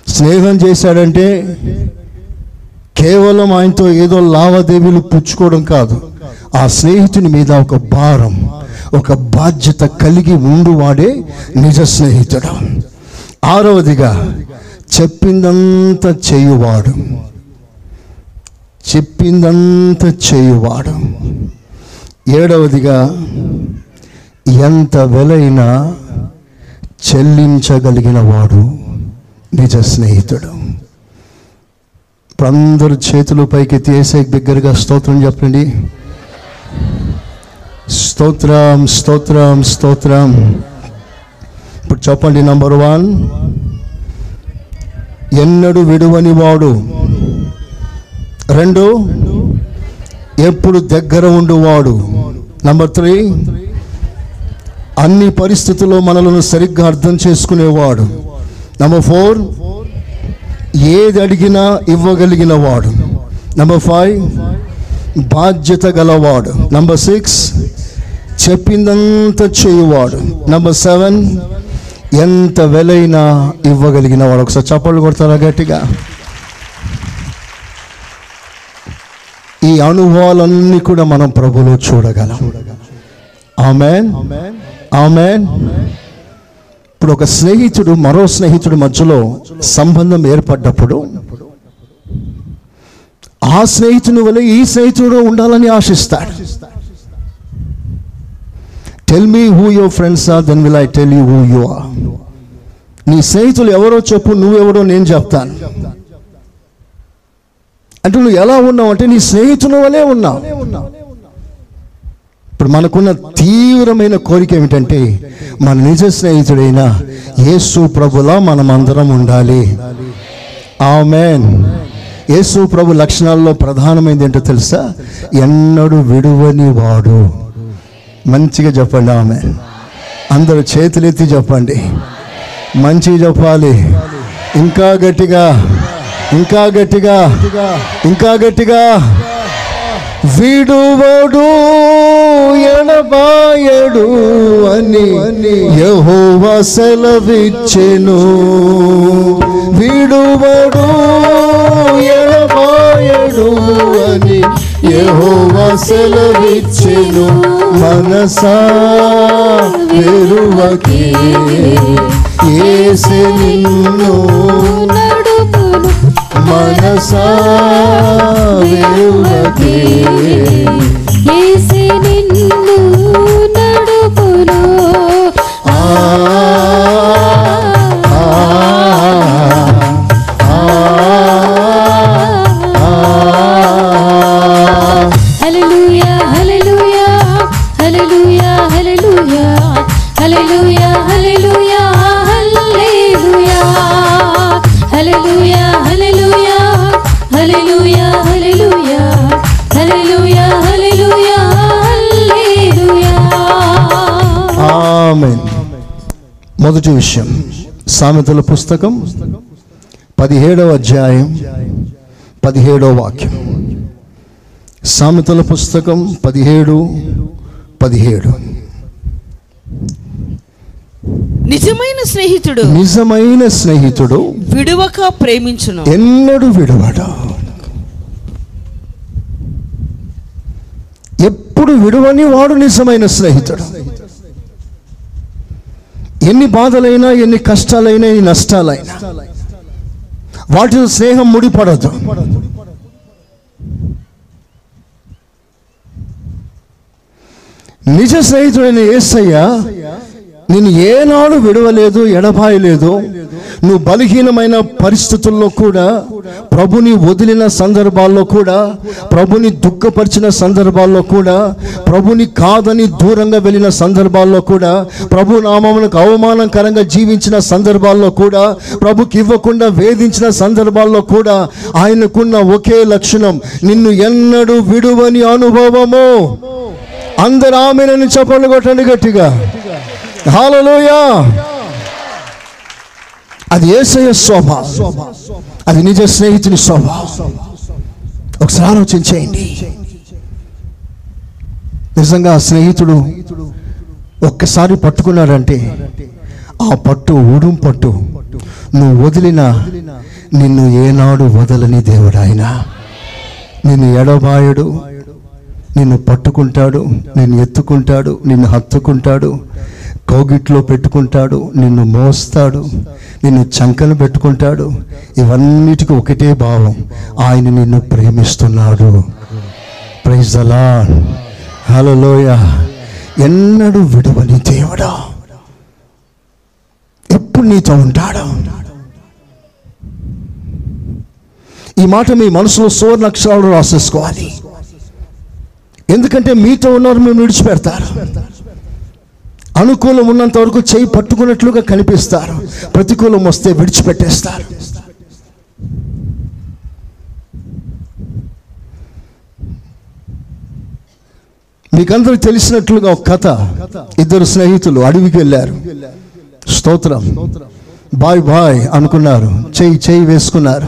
స్నేహం చేశాడంటే కేవలం ఆయనతో ఏదో లావాదేవీలు పుచ్చుకోవడం కాదు. ఆ స్నేహితుని మీద ఒక భారం ఒక బాధ్యత కలిగి ఉండువాడే నిజ స్నేహితుడు. ఆరవదిగా చెప్పిందంతా చేయువాడు. చెప్పిందంతా చేయువాడు. ఏడవదిగా ఎంత వెలైనా చెల్లించగలిగిన వాడు నిజ స్నేహితుడు. ఇప్పుడు అందరూ చేతులు పైకి తీసే దగ్గరగా స్తోత్రం చెప్పండి. స్తోత్రం స్తోత్రం స్తోత్రం. ఇప్పుడు చెప్పండి నంబర్ వన్ ఎన్నడు విడువని వాడు? రెండు. ఎప్పుడు దగ్గర ఉండువాడు నంబర్ త్రీ అన్ని పరిస్థితుల్లో మనలను సరిగ్గా అర్థం చేసుకునేవాడు. నంబర్ ఫోర్ ఏది అడిగినా ఇవ్వగలిగిన వాడు. నంబర్ ఫైవ్ బాధ్యత గలవాడు. నంబర్ సిక్స్ చెప్పిందంతా చేయువాడు. నంబర్ సెవెన్ ఎంత వెలైనా ఇవ్వగలిగిన వాడు. ఒకసారి చప్పట్లు కొడతారా గట్టిగా? ఈ అనుభవాలన్నీ కూడా మనం ప్రభులో చూడగలం. ఆమెన్ ఆమెన్ ఇప్పుడు ఒక స్నేహితుడు మరో స్నేహితుడి మధ్యలో సంబంధం ఏర్పడ్డప్పుడు ఆ స్నేహితుని వల్ల ఈ స్నేహితుడు ఉండాలని ఆశిస్తాడు. Tell me who your friends are then will I tell you who you are నీ స్నేహితులు ఎవరో చెప్పు నువ్వెవరో నేను చెప్తాను. అంటే నువ్వు ఎలా ఉన్నావు? అంటే నీ స్నేహితుని వలే ఉన్నావు. ఇప్పుడు మనకున్న తీవ్రమైన కోరిక ఏమిటంటే మన నిజ స్నేహితుడైన యేసు ప్రభులా మనం అందరం ఉండాలి. ఆమెన్. యేసు ప్రభు లక్షణాల్లో ప్రధానమైనది ఏంటో తెలుసా? ఎన్నడూ విడువని వాడు. మంచిగా చెప్పండి ఆమె. అందరూ చేతులెత్తి చెప్పండి. మంచిగా చెప్పాలి. ఇంకా గట్టిగా ఇంకా గట్టిగా ఇంకా గట్టిగా. విడువడు ఎడబాయడు అని యెహోవా సెలవిచ్చెను. విడువడు రాయడు అని యెహోవా సెలవిచ్చెను. మనసా వెరువకే ఏసె నిన్ను. మనసా వెరువకే యేసే నిన్ను. మొదటి విషయం. సామెతల పుస్తకం పదిహేడవ అధ్యాయం పదిహేడవ వాక్యం. సామెతల పుస్తకం పదిహేడు పదిహేడు. నిజమైన స్నేహితుడు నిజమైన స్నేహితుడు విడువక ప్రేమించును. ఎన్నడూ విడవడు. ఎప్పుడు విడువని వాడు నిజమైన స్నేహితుడు. ఎన్ని బాధలైనా ఎన్ని కష్టాలైనా ఎన్ని నష్టాలైనా. వాటితో స్నేహం ముడిపడదు. నిజ స్నేహితుడైన ఏసయ్య నేను ఏనాడు విడవలేదు ఎడబాయలేదు. నువ్వు బలహీనమైన పరిస్థితుల్లో కూడా ప్రభుని వదిలిన సందర్భాల్లో కూడా ప్రభుని దుఃఖపరిచిన సందర్భాల్లో కూడా ప్రభుని కాదని దూరంగా వెళ్ళిన సందర్భాల్లో కూడా ప్రభు నామమునకు అవమానకరంగా జీవించిన సందర్భాల్లో కూడా ప్రభుకి ఇవ్వకుండా వేధించిన సందర్భాల్లో కూడా ఆయనకున్న ఒకే లక్షణం నిన్ను ఎన్నడూ విడువని అనుభవము. అందరు ఆమెనని చెప్పండి కొట్టండి గట్టిగా. హాలలోయా అది ఏసయ శోభ అది నిజ స్నేహితుని స్వభావం. ఒకసారి ఆలోచించేయండి. నిజంగా స్నేహితుడు ఒక్కసారి పట్టుకున్నాడంటే ఆ పట్టు ఊడుం పట్టు నువ్వు వదిలిన నిన్ను ఏనాడు వదలని దేవుడు ఆయన. నిన్ను ఎడబాయడు నిన్ను పట్టుకుంటాడు నిన్ను ఎత్తుకుంటాడు నిన్ను హత్తుకుంటాడు కౌగిట్లో పెట్టుకుంటాడు నిన్ను మోస్తాడు నిన్ను చంకను పెట్టుకుంటాడు. ఇవన్నిటికీ ఒకటే భావం ఆయన నిన్ను ప్రేమిస్తున్నాడు. ప్రైజ్ అలా హలోయ ఎన్నడూ విడవని దేవుడా? ఎప్పుడు నీతో ఉంటాడు? ఈ మాట మీ మనసులో సువర్ణ అక్షరాలు రాసేసుకోవాలి. ఎందుకంటే మీతో ఉన్నారు మేము విడిచిపెడతారు. అనుకూలం ఉన్నంత వరకు చేయి పట్టుకున్నట్లుగా కనిపిస్తారు. ప్రతికూలం వస్తే విడిచిపెట్టేస్తారు. మీకందరూ తెలిసినట్లుగా ఒక కథ. ఇద్దరు స్నేహితులు అడవికి వెళ్ళారు. స్తోత్రం. బాయ్ బాయ్ అనుకున్నారు. చేయి చేయి వేసుకున్నారు.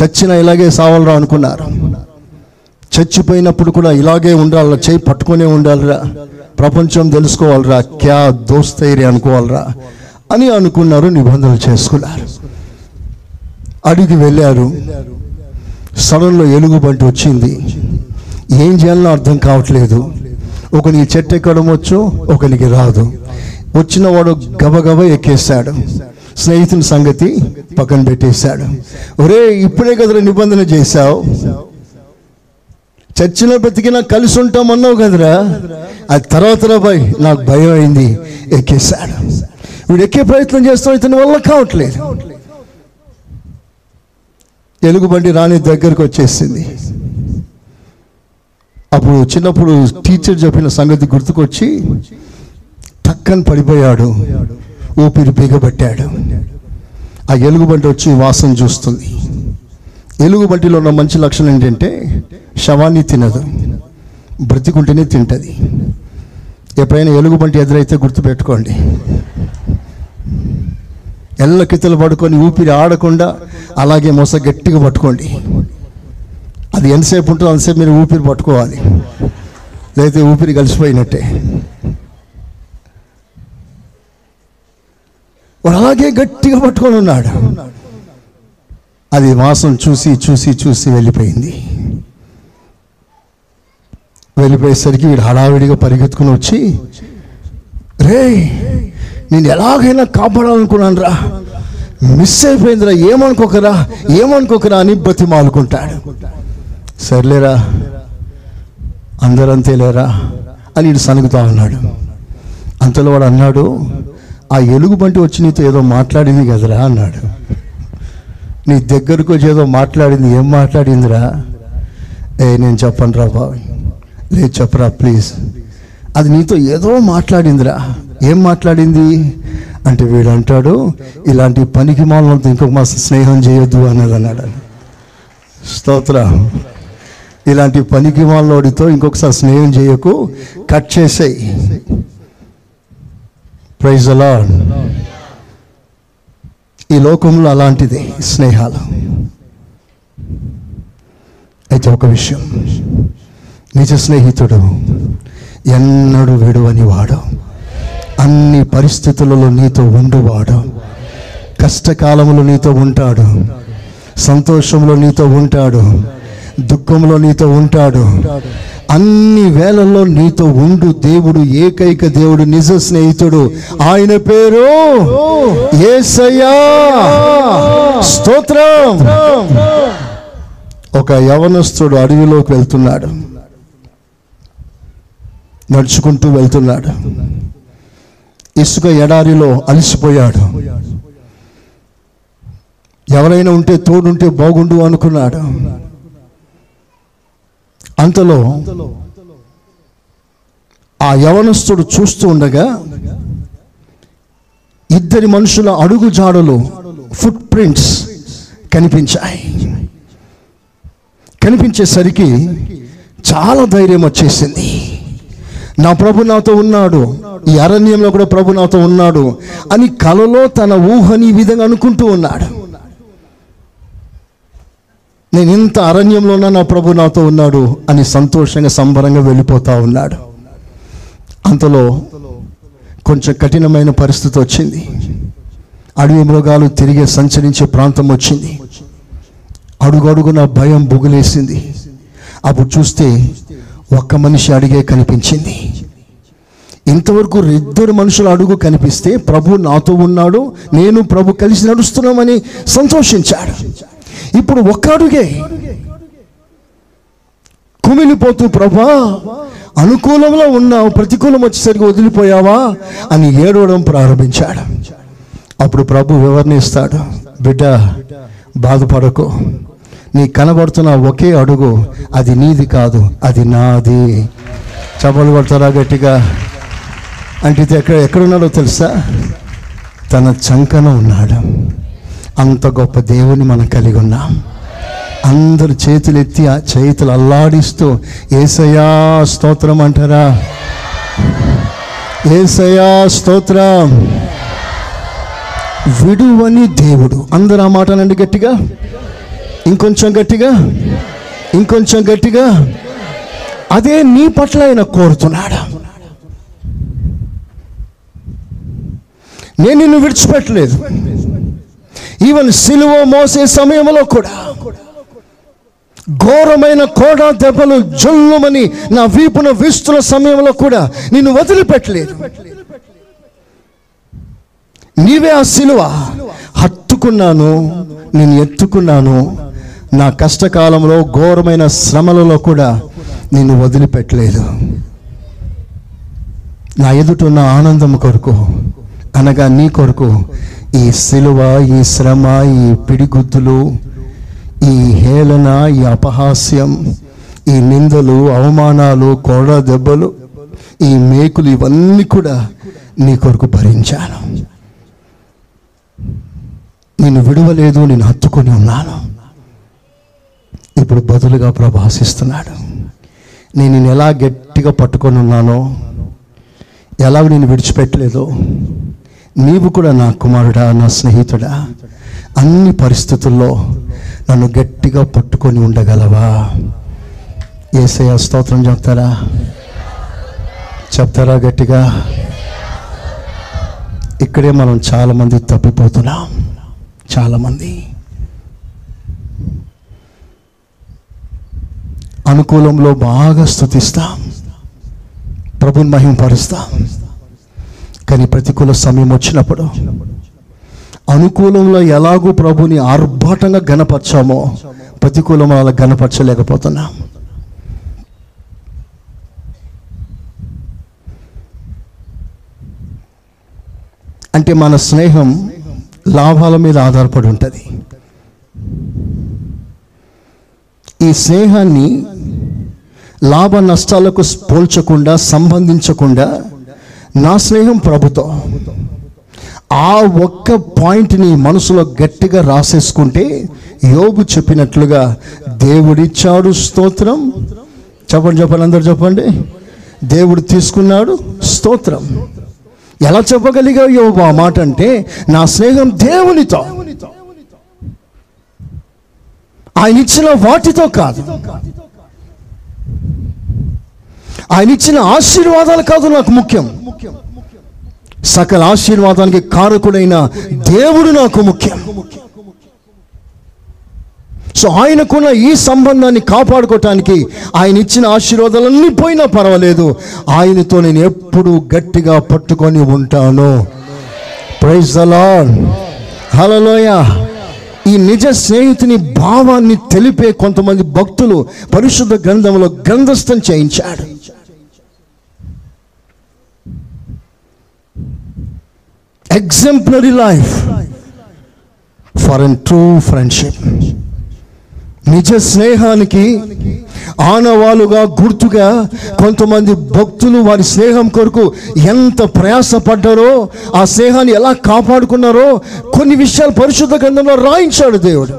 చచ్చిన ఇలాగే సావాలరా అనుకున్నారు. చచ్చిపోయినప్పుడు కూడా ఇలాగే ఉండాలిరా చేయి పట్టుకునే ఉండాలిరా. ప్రపంచం తెలుసుకోవాలిరా క్యా దోస్తైరి అనుకోవాలిరా అని అనుకున్నారు నిబంధనలు చేసుకున్నారు. అడిగి వెళ్ళారు. సడన్లో ఎలుగుబంటి వచ్చింది. ఏం చేయాలో అర్థం కావట్లేదు. ఒకనికి చెట్టు ఎక్కడం వచ్చు ఒకనికి రాదు. వచ్చిన వాడు గబగబ ఎక్కేశాడు. స్నేహితుని సంగతి పక్కన పెట్టేశాడు. ఒరే ఇప్పుడే కదరా నిబంధన చేశావు? చర్చిలో బ్రతికినా కలిసి ఉంటాం అన్నావు కదరా? అది తర్వాత బాయ్ నాకు భయం అయింది. ఎక్కేశాడు వీడు ఎక్కే ప్రయత్నం చేస్తాం ఇతని వల్ల కావట్లేదు. ఎలుగుబంటి రాణి దగ్గరకు వచ్చేసింది. అప్పుడు చిన్నప్పుడు టీచర్ చెప్పిన సంగతి గుర్తుకొచ్చి టక్కని పడిపోయాడు. ఊపిరి బిగబట్టాడు ఆ ఎలుగుబంటి వచ్చి వాసన చూస్తుంది. ఎలుగుబంటిలో ఉన్న మంచి లక్షణం ఏంటంటే శవాన్ని తినదు బ్రతికుంటేనే తింటుంది. ఎప్పుడైనా ఎలుగుబంటి ఎదురైతే గుర్తుపెట్టుకోండి. ఎల్ల కితలు పడుకొని ఊపిరి ఆడకుండా అలాగే మొస గట్టిగా పట్టుకోండి. అది ఎంతసేపు ఉంటుందో అంతసేపు మీరు ఊపిరి పట్టుకోవాలి. లేకపోతే ఊపిరి కలిసిపోయినట్టే. వాడు అలాగే గట్టిగా పట్టుకొని ఉన్నాడు. అది వాసన చూసి చూసి చూసి వెళ్ళిపోయింది. వెళ్ళిపోయేసరికి వీడు హడావిడిగా పరిగెత్తుకుని వచ్చి రే నేను ఎలాగైనా కాపాడాలనుకున్నాను రా. మిస్ అయిపోయిందిరా ఏమనుకోకరా? ఏమనుకోకరా? అని బతిమాలుకుంటాడు. సర్లేరా అందరంతే లేరా? అని వీడు సనుగుతా ఉన్నాడు. అంతలో వాడు అన్నాడు ఆ ఎలుగుబంటి వచ్చి నీతో ఏదో మాట్లాడింది కదరా? అన్నాడు. నీ దగ్గరకు వచ్చేదో ఏదో మాట్లాడింది ఏం మాట్లాడిందిరా? ఏ నేను చెప్పను రా బాబు. లేదు చెప్పరా ప్లీజ్ అది నీతో ఏదో మాట్లాడిందిరా. ఏం మాట్లాడింది? అంటే వీడు అంటాడు ఇలాంటి పనికి మాలంతో ఇంకొక మా స్నేహం చేయొద్దు అన్నది అన్నాడు. స్తోత్ర. ఇలాంటి పనికి మాలోడితో ఇంకొకసారి స్నేహం చేయకు. కట్ చేసేయి. ప్రైజ్ అలా ఈ లోకంలో అలాంటిది స్నేహాలు. అయితే ఒక విషయం. నిజ స్నేహితుడు ఎన్నడూ విడువని వాడు. అన్ని పరిస్థితులలో నీతో ఉండువాడు. కష్టకాలంలో నీతో ఉంటాడు. సంతోషంలో నీతో ఉంటాడు. దుఃఖంలో నీతో ఉంటాడు. అన్ని వేళల్లో నీతో ఉండు. దేవుడు ఏకైక దేవుడు నిజ స్నేహితుడు. ఆయన పేరు ఏసయ్యా. స్తోత్రం. ఒక యవనస్తుడు అడవిలోకి వెళ్తున్నాడు. నడుచుకుంటూ వెళ్తున్నాడు. ఇసుక ఎడారిలో అలసిపోయాడు. ఎవరైనా ఉంటే తోడుంటే బాగుండు అనుకున్నాడు. అంతలో ఆ యవనస్తుడు చూస్తూ ఉండగా ఇద్దరి మనుషుల అడుగు జాడలు ఫుట్ ప్రింట్స్ కనిపించాయి. కనిపించేసరికి చాలా ధైర్యం వచ్చేసింది. నా ప్రభు నాతో ఉన్నాడు ఈ అరణ్యంలో కూడా ప్రభు నాతో ఉన్నాడు అని కలలో తన ఊహని ఈ విధంగా అనుకుంటూ ఉన్నాడు. నేను ఇంత అరణ్యంలోనా నా ప్రభు నాతో ఉన్నాడు అని సంతోషంగా సంబరంగా వెళ్ళిపోతూ ఉన్నాడు. అంతలో కొంచెం కఠినమైన పరిస్థితి వచ్చింది. అడవి మృగాలు తిరిగే సంచరించే ప్రాంతం వచ్చింది. అడుగడుగున భయం బుగులేసింది. అప్పుడు చూస్తే ఒక్క మనిషి అడిగే కనిపించింది. ఇంతవరకు ఇద్దరు మనుషుల అడుగు కనిపిస్తే ప్రభు నాతో ఉన్నాడు నేను ప్రభు కలిసి నడుస్తున్నామని సంతోషించాడు. ఇప్పుడు ఒక్క అడుగే కుమిలిపోతూ ప్రభా అనుకూలంలో ఉన్నావు ప్రతికూలం వచ్చేసరికి వదిలిపోయావా? అని ఏడవడం ప్రారంభించాడు. అప్పుడు ప్రభు వివరణిస్తాడు బిడ్డ బాధపడకు. నీ కనబడుతున్న ఒకే అడుగు అది నీది కాదు అది నాది. చపలు కొడతారా గట్టిగా? అంటే ఇది ఎక్కడ ఎక్కడున్నాడో తెలుసా? తన చంకన ఉన్నాడు. అంత గొప్ప దేవుని మనం కలిగి ఉన్నాం. అందరు చేతులు ఎత్తి ఆ చేతులు అల్లాడిస్తూ ఏసయా స్తోత్రం అంటారా? ఏసయా స్తోత్రం. విడువని దేవుడు. అందరు ఆ మాటనండి గట్టిగా. ఇంకొంచెం గట్టిగా. ఇంకొంచెం గట్టిగా. అదే నీ పట్ల ఆయన కోరుతున్నాడు. నేను నిన్ను విడిచిపెట్టలేదు. ఈవెన్ సిలువ మోసే సమయంలో కూడా ఘోరమైన కోడ దెబ్బలు జల్లుమని నా వీపున వీస్తున్న సమయంలో కూడా నిన్ను వదిలిపెట్టలేదు. నీవే ఆ సిలువ. హత్తుకున్నాను నేను ఎత్తుకున్నాను. నా కష్టకాలంలో ఘోరమైన శ్రమలలో కూడా నిన్ను వదిలిపెట్టలేదు. నా ఎదుటున్న ఆనందం కొరకు అనగా నీ కొరకు ఈ సిలువ ఈ శ్రమ ఈ పిడిగుద్దులు ఈ హేళన ఈ అపహాస్యం ఈ నిందలు అవమానాలు కోడ దెబ్బలు ఈ మేకులు ఇవన్నీ కూడా నీ కొరకు భరించాను. నిన్ను విడవలేదు నేను హత్తుకొని ఉన్నాను. ఇప్పుడు బదులుగా ప్రభాసిస్తున్నాడు నేను ఎలా గట్టిగా పట్టుకొని ఉన్నానో ఎలా నేను విడిచిపెట్టలేదో నీవు కూడా నా కుమారుడా నా స్నేహితుడా. అన్ని పరిస్థితుల్లో నన్ను గట్టిగా పట్టుకొని ఉండగలవా? ఏసయ స్తోత్రం చెప్తారా? చెప్తారా గట్టిగా? ఇక్కడే మనం చాలామంది తప్పిపోతున్నాం. చాలామంది. అనుకూలంలో బాగా స్థుతిస్తాం. ప్రభుని మహింపరుస్తాం. కానీ ప్రతికూల సమయం వచ్చినప్పుడు అనుకూలంలో ఎలాగూ ప్రభుని ఆర్భాటంగా గనపరచామో ప్రతికూలం అలా గనపరచలేకపోతున్నాం అంటే మన స్నేహం లాభాల మీద ఆధారపడి ఉంటుంది. ఈ స్నేహాన్ని లాభ నష్టాలకు పోల్చకుండా సంబంధించకుండా నా స్నేహం ప్రభుతో. ఆ ఒక్క పాయింట్ని మనసులో గట్టిగా రాసేసుకుంటే యోగు చెప్పినట్లుగా దేవుడిచ్చాడు స్తోత్రం. చెప్పండి చెప్పండి అందరు చెప్పండి. దేవుడు తీసుకున్నాడు స్తోత్రం. ఎలా చెప్పగలిగా యోగు ఆ మాట అంటే నా స్నేహం దేవునితో. ఆయన ఇచ్చిన వాటితో కాదు. ఆయన ఇచ్చిన ఆశీర్వాదాలు కాదు నాకు ముఖ్యం. సకల ఆశీర్వాదానికి కారకుడైన దేవుడు నాకు ముఖ్యం. సో ఆయనకున్న ఈ సంబంధాన్ని కాపాడుకోవటానికి ఆయన ఇచ్చిన ఆశీర్వాదాలన్నీ పోయినా పర్వాలేదు. ఆయనతో నేను ఎప్పుడు గట్టిగా పట్టుకొని ఉంటాను. ప్రైజ్ అలాన్ హలోయ ఈ నిజ స్నేహితుని భావాన్ని తెలిపే కొంతమంది భక్తులు పరిశుద్ధ గ్రంథంలో గ్రంథస్థం చేయించాడు. Exemplary life for and true friendship నిజ స్నేహానికి ఆనవాలుగా గుర్తుగా కొంతమంది భక్తులు వారి స్నేహం కొరకు ఎంత ప్రయాసపడ్డారో ఆ స్నేహాన్ని ఎలా కాపాడుకున్నారో కొన్ని విషయాలు పరిశుద్ధ గ్రంథంలో రాయించాడు దేవుడు.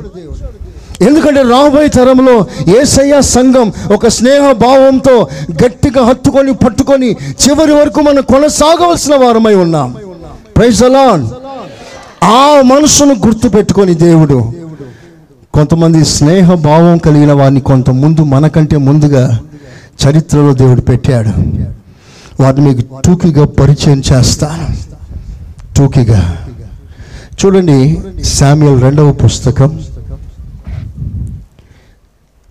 ఎందుకంటే రాబోయే తరంలో ఏసయ్య సంఘం ఒక స్నేహ భావంతో గట్టిగా హత్తుకొని పట్టుకొని చివరి వరకు మనం కొనసాగవలసిన వారమై ఉన్నాం. ప్రైజ్ అలాన్ ఆ మనసును గుర్తు పెట్టుకొని దేవుడు కొంతమంది స్నేహ భావం కలిగిన వారిని కొంత ముందు మనకంటే ముందుగా చరిత్రలో దేవుడు పెట్టాడు. వారిని మీకు టూకీగా పరిచయం చేస్తాను. టూకీగా. చూడండి శామ్యుల్ రెండవ పుస్తకం.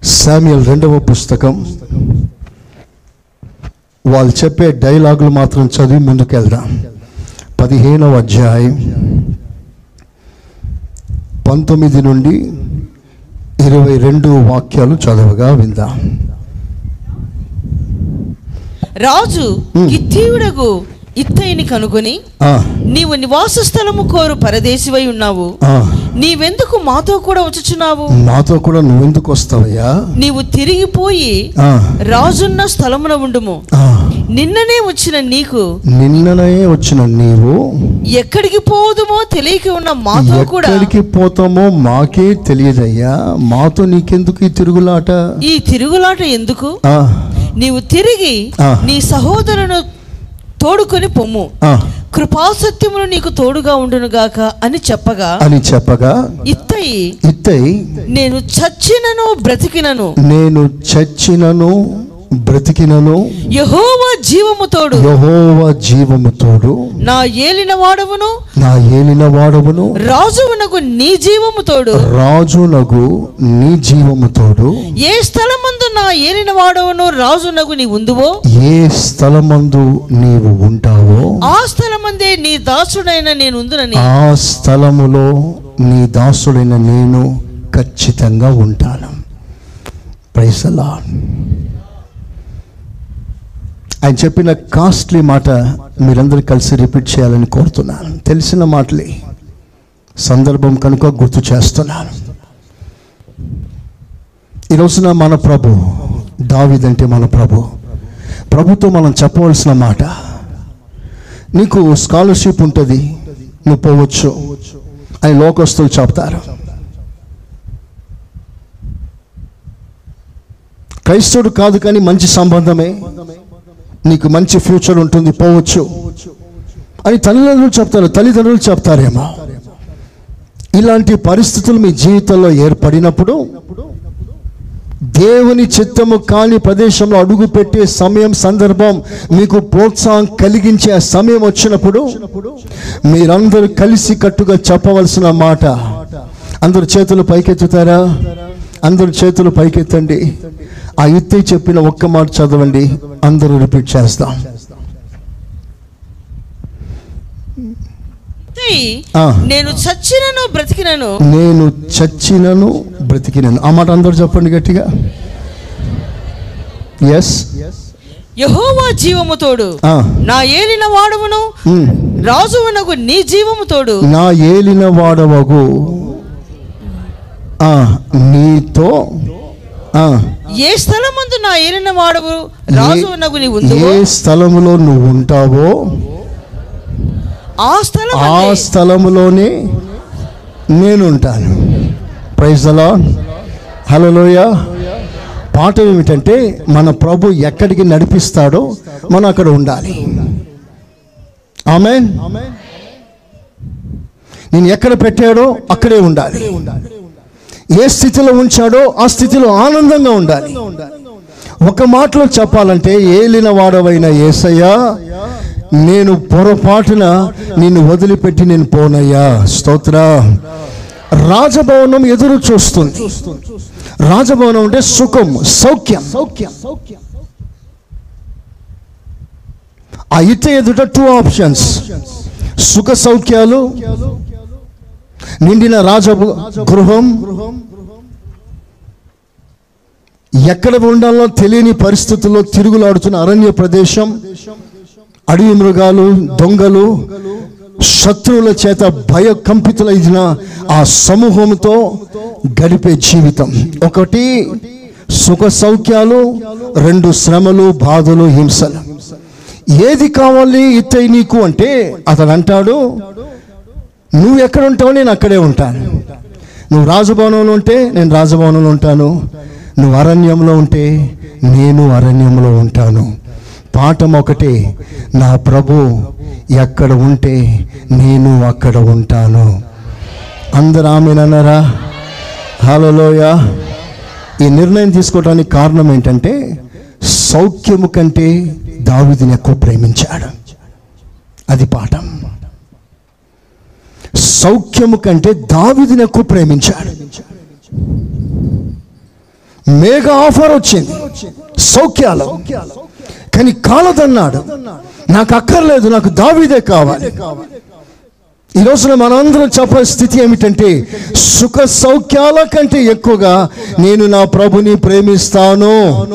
శామ్యుల్ రెండవ పుస్తకం. వాళ్ళు చెప్పే డైలాగులు మాత్రం చదివి ముందుకెళ్దాం. పదిహేనవ అధ్యాయం పంతొమ్మిది నుండి ఇరవై రెండు వాక్యాలు చదవగా విందాం రాజు Hmm. ఇత్తయిని కనుగొని నీవు నివాస స్థలము కోరు పరదేశివై ఉన్నావు. నీవెందుకు మాతో కూడా వచ్చుచున్నావు? నాతో కూడా నువ్వెందుకు వస్తావయ్యా? నీవు తిరిగిపోయి రాజున్న స్థలమున ఉండుము. నిన్ననే వచ్చిన నీకు నిన్ననే వచ్చిన నీవు ఎక్కడికి పోదుమో తెలియక ఉన్న మాతో కూడా ఎక్కడికి పోతామో మాకే తెలియదయ్యా. మాతో నీకెందుకు ఈ తిరుగులాట? ఈ తిరుగులాట ఎందుకు? నీవు తిరిగి. నీ సహోదరును తోడుకొని పొమ్ము. కృపాసత్యములు నీకు తోడుగా ఉండునుగాక అని చెప్పగా అని చెప్పగా ఇత్తయి. ఇత్తై నేను చచ్చినను బ్రతికినను. నేను చచ్చినను బ్రతికినను. యహోవా జీవము తోడు. యహోవ జీవము తోడు. నా ఏలిన వాడవును. నా ఏలిన వాడవును. రాజువునకు నీ జీవము తోడు. రాజునగు నీ జీవము తోడు. ఏ స్థలమందు నా ఏలిన వాడవును రాజునకు నీ ఉందువో? ఏ స్థలమందు నీవు ఉంటావో? ఆ స్థలమందే నీ దాసుడైన నేను ఉందునని. ఆ స్థలములో నీ దాసుడైన నేను ఖచ్చితంగా ఉంటాను. ప్రైసలా ఆయన చెప్పిన కాస్ట్లీ మాట మీరందరూ కలిసి రిపీట్ చేయాలని కోరుతున్నాను. తెలిసిన మాటలే సందర్భం కనుక గుర్తు చేస్తున్నాను. ఈ రోజున మన ప్రభు దావిదంటే మన ప్రభు. ప్రభుతో మనం చెప్పవలసిన మాట నీకు స్కాలర్షిప్ ఉంటుంది నువ్వు పోవచ్చు. అని లోకస్తులు చెప్తారు. క్రైస్తవుడు కాదు కానీ మంచి సంబంధమే. నీకు మంచి ఫ్యూచర్ ఉంటుంది పోవచ్చు. అని తల్లిదండ్రులు చెప్తారు తల్లిదండ్రులు చెప్తారేమో. ఇలాంటి పరిస్థితులు మీ జీవితంలో ఏర్పడినప్పుడు దేవుని చిత్తము కాని ప్రదేశంలో అడుగు పెట్టే సమయం సందర్భం మీకు ప్రోత్సాహం కలిగించే ఆ సమయం వచ్చినప్పుడు మీరందరూ కలిసి కట్టుగా చెప్పవలసిన మాట. అందరు చేతులు పైకెత్తుతారా? అందరు చేతులు పైకెత్తండి. ఆ ఎత్తి చెప్పిన ఒక్క మాట చదవండి అందరూ రిపీట్ చేస్తాం. నేను చచ్చినను బ్రతికినను. నేను చచ్చినను బ్రతికినను. ఆ మాట అందరూ చెప్పండి గట్టిగా. ఎస్ యహోవా జీవము తోడు. నా ఏలిన వాడవును. రాజువునకు నీ జీవము తోడు. నా ఏలిన వాడవగు. ఆ, నీతో ఏ స్థలమందు నా ఏలిన వాడవు? రాజువునకు నీ ఏ ఉందువో? స్థలములో నువ్వు ఉంటావో? ఆ స్థలం ఆ స్థలములోనే నేను ఉంటాను. ప్రైజ్ అలా హలోయ పాట ఏమిటంటే మన ప్రభు ఎక్కడికి నడిపిస్తాడో మనం అక్కడ ఉండాలి. ఆమె నేను ఎక్కడ పెట్టాడో అక్కడే ఉండాలి. ఏ స్థితిలో ఉంచాడో ఆ స్థితిలో ఆనందంగా ఉండాలి. ఒక మాటలో చెప్పాలంటే ఏలిన వాడవైన ఏసయ్య నేను పొరపాటున నిన్ను వదిలిపెట్టి నేను పోనయ్యా. స్తోత్ర. రాజభవనం ఎదురు చూస్తుంది. రాజభవనం అంటే సుఖం సౌఖ్యం. సౌఖ్యం ఆ ఇట ఎదుట టూ ఆప్షన్స్ సుఖ సౌఖ్యాలు నిండిన రాజ గృహం ఎక్కడ ఉండాలో తెలియని పరిస్థితుల్లో తిరుగులాడుతున్న అరణ్య ప్రదేశం అడవి మృగాలు దొంగలు శత్రువుల చేత భయకంపితులైన ఆ సమూహంతో గడిపే జీవితం. ఒకటి సుఖ సౌఖ్యాలు రెండు శ్రమలు బాధలు హింసలు. ఏది కావాలి ఇత్తై నీకు అంటే అతను అంటాడు నువ్వు ఎక్కడ ఉంటావు నేను అక్కడే ఉంటాను. నువ్వు రాజభవనంలో ఉంటే నేను రాజభవనంలో ఉంటాను. నువ్వు అరణ్యంలో ఉంటే నేను అరణ్యంలో ఉంటాను. పాఠం ఒకటే నా ప్రభు ఎక్కడ ఉంటే నేను అక్కడ ఉంటాను. అందరు ఆమెనన్నారా హలోయ ఈ నిర్ణయం తీసుకోవడానికి కారణం ఏంటంటే సౌఖ్యము కంటే దావిదిని ఎక్కువ ప్రేమించాడు. అది పాఠం. సౌఖ్యము కంటే దావిదిని ఎక్కువ ప్రేమించాడు. మేఘ ఆఫర్ వచ్చింది. సౌఖ్యాలు. కానీ కాలదన్నాడు. నాకు అక్కర్లేదు నాకు దావిదే కావాలి. ఈ రోజున మనందరం చెప్పే స్థితి ఏమిటంటే సుఖ సౌఖ్యాల కంటే ఎక్కువగా నేను నా ప్రభుని ప్రేమిస్తాను.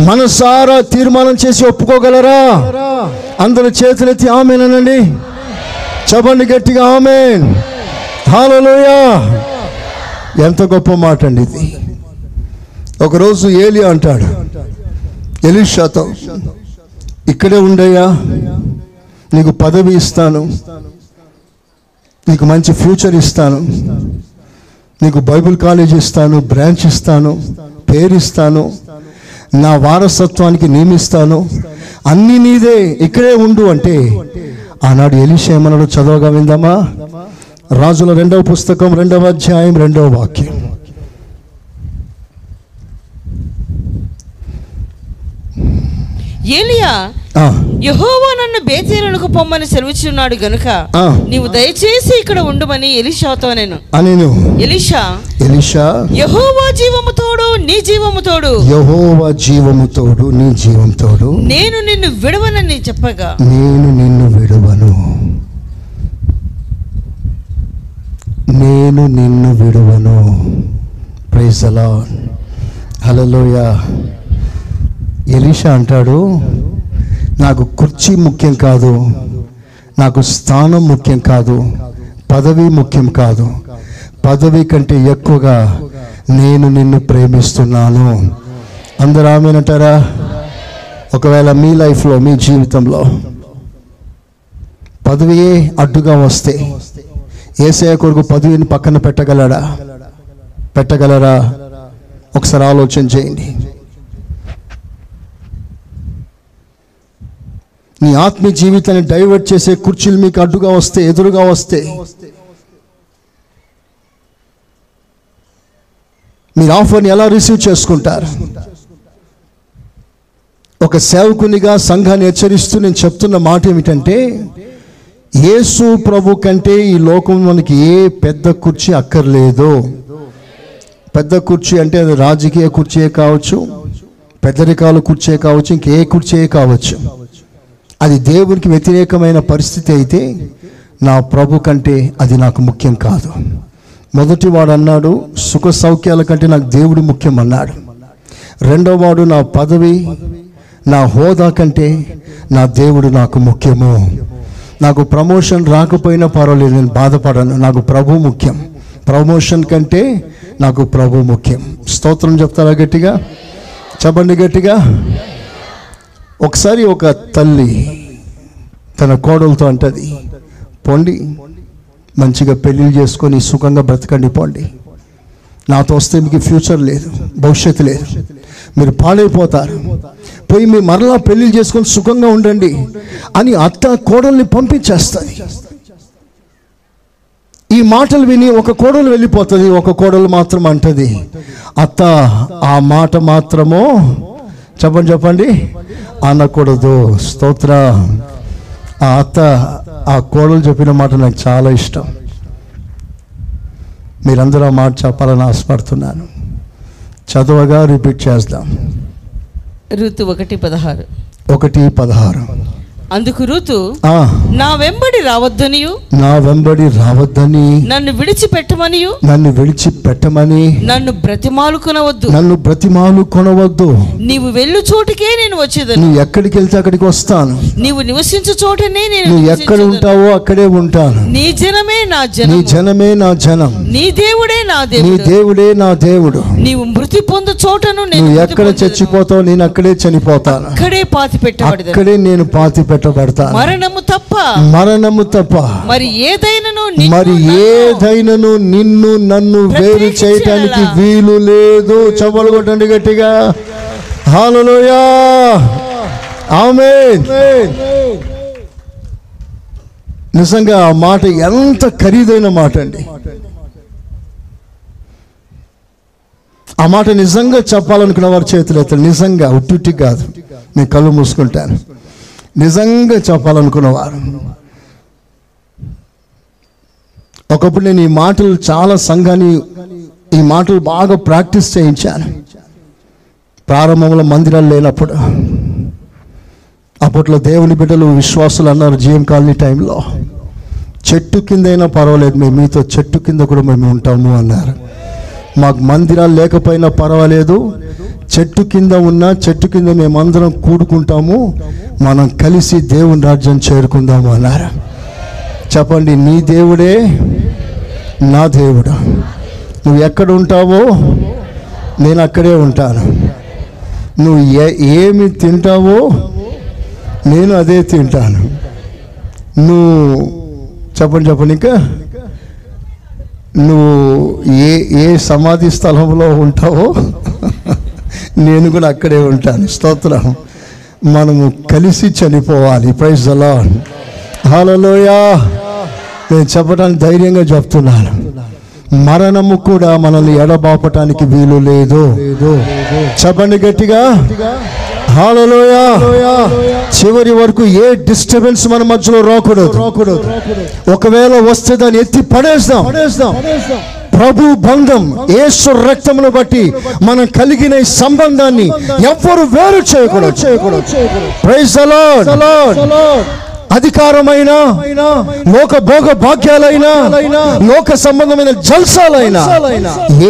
మనసారా తీర్మానం చేసి ఒప్పుకోగలరా? అందరి చేతులెత్తి ఆమెనండి చెప్పండి గట్టిగా ఆమె హాలలోయా. ఎంత గొప్ప మాట అండి ఇది. ఒకరోజు ఏలి అంటాడు ఎలిషాతో ఇక్కడే ఉండయ్యా నీకు పదవి ఇస్తాను నీకు మంచి ఫ్యూచర్ ఇస్తాను నీకు బైబిల్ కాలేజ్ ఇస్తాను బ్రాంచ్ ఇస్తాను పేరు ఇస్తాను నా వారసత్వానికి నియమిస్తాను అన్ని నీదే ఇక్కడే ఉండు అంటే ఆనాడు ఎలిషేమనలో చదవగా విందామా? రాజుల రెండవ పుస్తకం రెండవ అధ్యాయం రెండవ వాక్యం. ఏలియా యహోవా నన్ను బేతేలునకు పొమ్మని సెలవుచున్నాడు గనుక. నీవు దయచేసి ఇక్కడ ఉండుమని ఎలిషాతో నేను అనెను. Elisha Elisha. యహోవా జీవము తోడు నీ జీవము తోడు యహోవా జీవము తోడు నీ జీవం తోడు నేను నిన్ను విడవనని చెప్పగా. నేను నిన్ను విడువను. నేను నిన్ను విడువను. ప్రైజ్ అలా హలోయ ఎలీషా అంటాడు నాకు కుర్చీ ముఖ్యం కాదు నాకు స్థానం ముఖ్యం కాదు పదవి ముఖ్యం కాదు. పదవి కంటే ఎక్కువగా నేను నిన్ను ప్రేమిస్తున్నాను. అందరూ ఆమెనంటారా ఒకవేళ మీ లైఫ్లో మీ జీవితంలో పదవియే అడ్డుగా వస్తే ఏసయ కొరకు పదవిని పక్కన పెట్టగలడా? పెట్టగలరా? ఒకసారి ఆలోచన చేయండి. నీ ఆత్మీయ జీవితాన్ని డైవర్ట్ చేసే కుర్చీలు మీకు అడ్డుగా వస్తే ఎదురుగా వస్తే. మీరు ఆఫర్ని ఎలా రిసీవ్ చేసుకుంటారు? ఒక సేవకునిగా సంఘాన్ని హెచ్చరిస్తూ నేను చెప్తున్న మాట ఏమిటంటే యేసు ప్రభు కంటే ఈ లోకం మనకి ఏ పెద్ద కుర్చీ అక్కర్లేదు. పెద్ద కుర్చీ అంటే అది రాజకీయ కుర్చీయే కావచ్చు పెద్దరికాల కుర్చీ కావచ్చు ఇంకే కుర్చీ కావచ్చు. అది దేవునికి వ్యతిరేకమైన పరిస్థితి అయితే నా ప్రభు కంటే అది నాకు ముఖ్యం కాదు. మొదటి వాడు అన్నాడు సుఖ సౌఖ్యాల కంటే నాకు దేవుడు ముఖ్యం అన్నాడు. రెండవ వాడు నా పదవి నా హోదా కంటే నా దేవుడు నాకు ముఖ్యము. నాకు ప్రమోషన్ రాకపోయినా పర్వాలేదు నేను బాధపడను. నాకు ప్రభు ముఖ్యం. ప్రమోషన్ కంటే నాకు ప్రభు ముఖ్యం. స్తోత్రం చెప్తారా గట్టిగా? చెప్పండి గట్టిగా. ఒకసారి ఒక తల్లి తన కోడలతో అంటది పోండి మంచిగా పెళ్ళిళ్ళు చేసుకొని సుఖంగా బ్రతకండి పోండి. నాతో వస్తే మీకు ఫ్యూచర్ లేదు భవిష్యత్తు లేదు. మీరు పాడైపోతారు. పోయి మీరు మరలా పెళ్ళి చేసుకొని సుఖంగా ఉండండి అని అత్త కోడల్ని పంపించేస్తుంది. ఈ మాటలు విని ఒక కోడలు వెళ్ళిపోతుంది ఒక కోడలు మాత్రం అంటది అత్త ఆ మాట మాత్రము చెప్పండి చెప్పండి. అనకూడదు. స్తోత్ర. ఆ అత్త ఆ కోడలు చెప్పిన మాట నాకు చాలా ఇష్టం. మీరందరూ ఆ మాట చెప్పాలని ఆశపడుతున్నాను. చదవగా రిపీట్ చేద్దాం. ఋతు ఒకటి పదహారు. ఒకటి పదహారు. అందుకు ఋతు ఆ, నా వెంబడి రావద్దనియు నా వెంబడి రావద్దని నన్ను విడిచిపెట్టమనియు నన్ను విడిచిపెట్టమని నన్ను బ్రతిమాలుకునవద్దు నన్ను బ్రతిమాలు కొనవద్దు. నీవు వెళ్ళు చోటుకే నేను వచ్చేదను. నువ్వు ఎక్కడికి వెళ్తే అక్కడికి వస్తాను. నీవు నివసించు చోటనే నేను నువ్వు ఎక్కడ. ఉంటావో అక్కడే ఉంటాను. నీ జనమే నా నీ జనం జనమే నా జనం. నీ దేవుడే నా నీ దేవుడు. దేవుడే నా దేవుడు. నీవు మృతి పొందు చోటను నేను ఎక్కడ. చచ్చిపోతావు నేను అక్కడే చనిపోతాను. అక్కడే పాతి పెట్టబడదు అక్కడే నేను పాతి పెట్టబడతాను మరణము తప్ప. మరణము తప్ప. మరి ఏదైనను నిన్ను మరి నన్ను ఏదైనను నిన్ను నన్ను వేరు చేయటానికి? వీలు లేదు. చవలు కొట్టండి గట్టిగా. హాలలోయా ఆమేన్ నిజంగా ఆ మాట ఎంత ఖరీదైన మాట అండి. ఆ మాట నిజంగా చెప్పాలనుకున్న వారి చేతులు ఎత్తారు నిజంగా ఉట్టుట్టి కాదు. నేను కళ్ళు మూసుకుంటాను. నిజంగా చెప్పాలనుకున్నవారు ఒకప్పుడు నేను ఈ మాటలు చాలా సంఘాన్ని ఈ మాటలు బాగా ప్రాక్టీస్ చేయించాను. ప్రారంభంలో మందిరాలు లేనప్పుడు అప్పట్లో దేవుని బిడ్డలు విశ్వాసులు అన్నారు జీఎం కాలనీ టైంలో చెట్టు కింద అయినా పర్వాలేదు మేము మీతో చెట్టు కింద కూడా మేము ఉంటాము అన్నారు. మాకు మందిరాలు లేకపోయినా పర్వాలేదు చెట్టు కింద ఉన్న చెట్టు కింద మేమందరం కూడుకుంటాము. మనం కలిసి దేవుని రాజ్యం చేరుకుందాము అన్నారు? చెప్పండి నీ దేవుడే నా దేవుడు. నువ్వు ఎక్కడ ఉంటావో నేను అక్కడే ఉంటాను. నువ్వు ఏ ఏమి తింటావో నేను అదే తింటాను. నువ్వు చెప్పండి చెప్పండి ఇంకా. నువ్వు ఏ ఏ సమాధి స్థలంలో ఉంటావో నేను కూడా అక్కడే ఉంటాను. స్తోత్రం. మనము కలిసి చనిపోవాలి. ప్రైజ్ అలా హాలలోయా నేను చెప్పడానికి ధైర్యంగా చెప్తున్నాను. మరణము కూడా మనల్ని ఎడబాపటానికి వీలు లేదు. చెప్పండి గట్టిగా. హాలలోయా. చివరి వరకు ఏ డిస్టర్బెన్స్ మన మధ్యలో రాకూడదు. రాకూడదు. ఒకవేళ వస్తే దాన్ని ఎత్తి పడేస్తాం. పడేస్తాం. ప్రభు బంధం యేసు రక్తమును బట్టి మనం కలిగిన ఈ సంబంధాన్ని ఎవ్వరు వేరు చేయకూడదు. చేయకూడదు. ప్రైజ్ అధికారమైన లోక భోగ భాగ్యాలైనా లోక సంబంధమైన జల్సాలైనా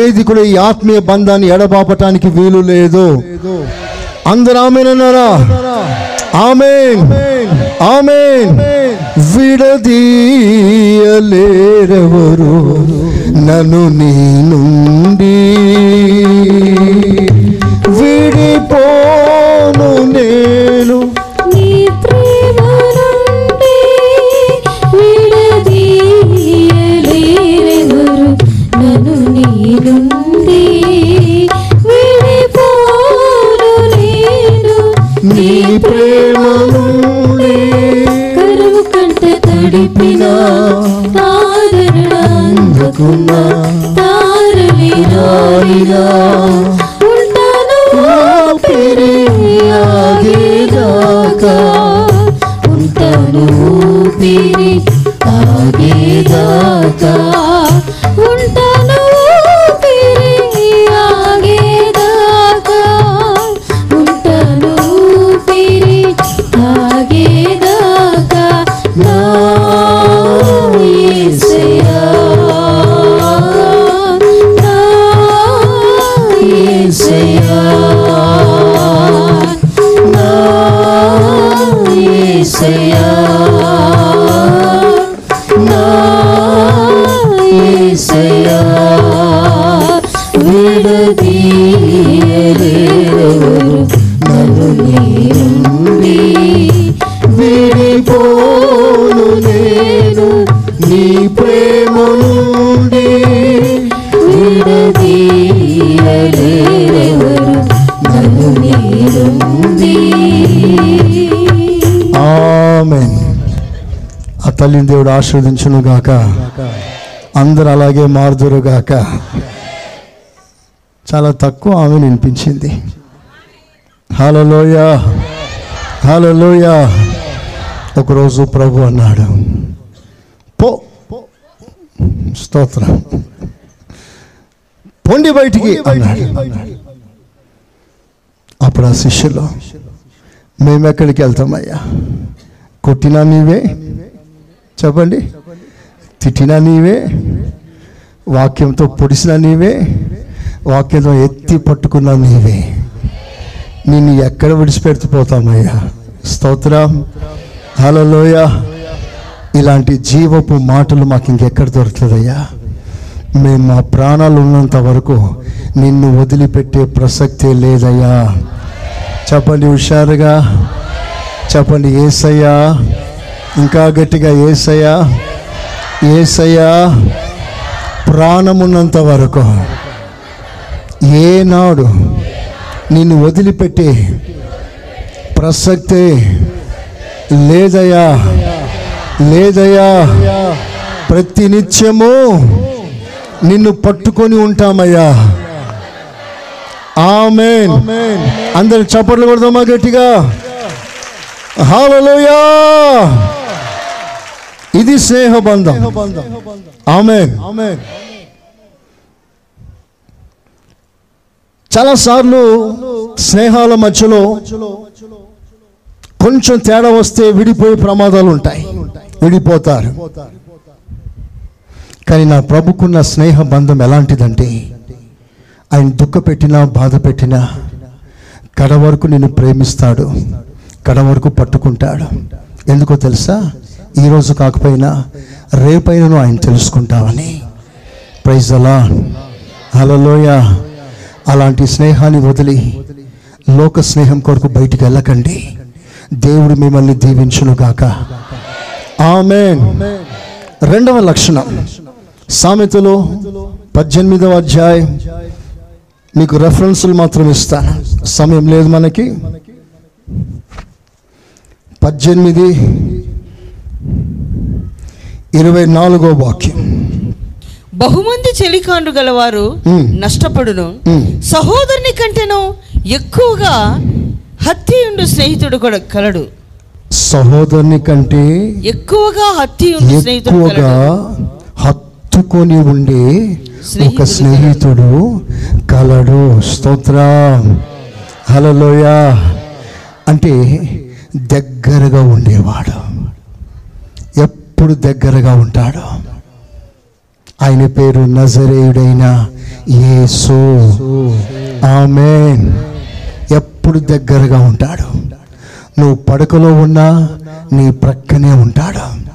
ఏది కూడా ఈ ఆత్మీయ బంధాన్ని ఎడబాపటానికి వీలు లేదు. అందరు ఆమెనన్నారా ఆమెన్ ఆమెన్ విడదీయలేరెవరు నన్ను నీ నుండి విడిపోను దేవుడు ఆశీర్వదించును గాక. అందరు అలాగే మారుదురు గాక. చాలా తక్కువ ఆమె వినిపించింది. హలోయ హలోయ ఒకరోజు ప్రభు అన్నాడు పో. స్తోత్రం. పొండి బయటికి. అన్నాడు. అప్పుడు ఆ శిష్యులు మేము ఎక్కడికి వెళ్తామయ్యా? కొట్టినా నీవే? చెప్పండి? తిట్టినా నీవే వాక్యంతో పొడిసిన నీవే వాక్యంతో ఎత్తి పట్టుకున్న నీవే. నిన్ను ఎక్కడ విడిచిపెడుతుపోతామయ్యా? స్తోత్రం. హలోయ ఇలాంటి జీవపు మాటలు మాకు ఇంకెక్కడ దొరుకుతుందయ్యా మేము మా ప్రాణాలు ఉన్నంత వరకు నిన్ను వదిలిపెట్టే ప్రసక్తే లేదయ్యా. చెప్పండి హుషారుగా. చెప్పండి ఏసయ్యా. ఇంకా గట్టిగా ఏసయ్యా ఏసయ్యా ప్రాణమున్నంత వరకు ఏనాడు నిన్ను వదిలిపెట్టి ప్రసక్తే లేదయ్యా లేదయ్యా ప్రతి నిత్యము నిన్ను పట్టుకొని ఉంటామయ్యా. ఆమెన్. అందరు చప్పట్లు కొడదామా గట్టిగా? హాలలోయా ఇది స్నేహ బంధం ఆమెన్. చాలా సార్లు స్నేహాల మధ్యలో కొంచెం తేడా వస్తే విడిపోయే ప్రమాదాలు ఉంటాయి. విడిపోతారు. కానీ నా ప్రభుకున్న స్నేహ బంధం ఎలాంటిదంటే ఆయన దుఃఖ పెట్టినా బాధ పెట్టినా కడ వరకు నిన్ను ప్రేమిస్తాడు. కడ వరకు పట్టుకుంటాడు. ఎందుకో తెలుసా? ఈరోజు కాకపోయినా రేపైనను ఆయన తెలుసుకుంటామని. ప్రైజ్ అలా అలలోయ అలాంటి స్నేహాన్ని వదిలి లోక స్నేహం కొరకు బయటికి వెళ్ళకండి. దేవుడు మిమ్మల్ని దీవించునుగాక ఆమెన్ రెండవ లక్షణం. సామెతలో పద్దెనిమిదవ అధ్యాయం. మీకు రెఫరెన్సులు మాత్రం ఇస్తాను. సమయం లేదు మనకి. పద్దెనిమిది ఇరవై నాలుగో వాక్యం. బహుమంది చెలికాండు గలవారు. నష్టపడును. సహోదరుని కంటేనో ఎక్కువగా హత్య ఉండు స్నేహితుడు కూడా కలడు. సహోదరుని కంటే ఎక్కువగా హత్య ఉండు స్నేహితుడు ఎక్కువగా హత్తుకొని ఉండే ఒక స్నేహితుడు స్నేహితుడు కలడు. స్తోత్ర. హలలోయ అంటే దగ్గరగా ఉండేవాడు. ఎప్పుడు దగ్గరగా ఉంటాడు. ఆయన పేరు నజరేయుడైన యేసు. ఆమెన్. ఎప్పుడు దగ్గరగా ఉంటాడు. నువ్వు పడకలో ఉన్నా నీ ప్రక్కనే ఉంటాడు.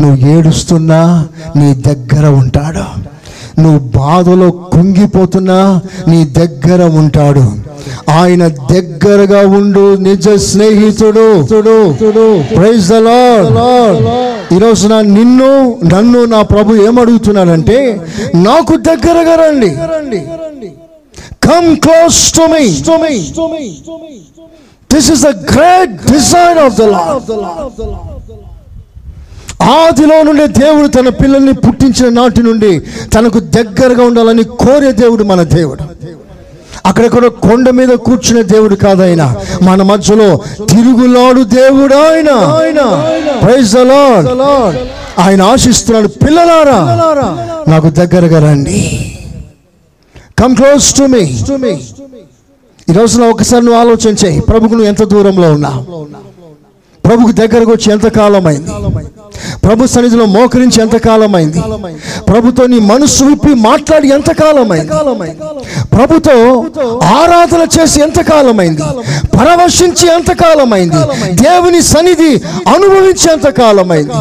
నువ్వు ఏడుస్తున్నా నీ దగ్గర ఉంటాడు. నువ్వు బాధలో కుంగిపోతున్నా నీ దగ్గర ఉంటాడు. ఆయన దగ్గరగా ఉండు నిజ స్నేహితుడు. ప్రైజ్ ద ఈరోజు నా నిన్ను నన్ను నా ప్రభు ఏమడుగుతున్నాడంటే నాకు దగ్గరగా రండి. Come close to me this is the great design of the lord ఆదిలో నుండి దేవుడు తన పిల్లల్ని పుట్టించిన నాటి నుండి తనకు దగ్గరగా ఉండాలని కోరే దేవుడు మన దేవుడు. అక్కడెక్కడ కొండ మీద కూర్చునే దేవుడు కాదైనా. మన మధ్యలో తిరుగులాడు దేవుడు ఆయన. Praise the Lord. ఆయన ఆశిస్తున్నాడు పిల్లలారా నాకు దగ్గరగా రండి. కమ్ క్లోజ్ టు మీ ఈ రోజున ఒకసారి నువ్వు ఆలోచన చేయి ప్రభుకు నువ్వు ఎంత దూరంలో ఉన్నా? ప్రభుకు దగ్గరకు వచ్చి ఎంత ప్రభు సన్నిధిలో మోకరించి ఎంత ప్రభుతో నీ మనసు విప్పి మాట్లాడి ఎంతకాలమైంది ప్రభుతో ఆరాధన చేసి ఎంత పరవశించి ఎంతకాలమైంది దేవుని సన్నిధి అనుభవించి ఎంతకాలమైంది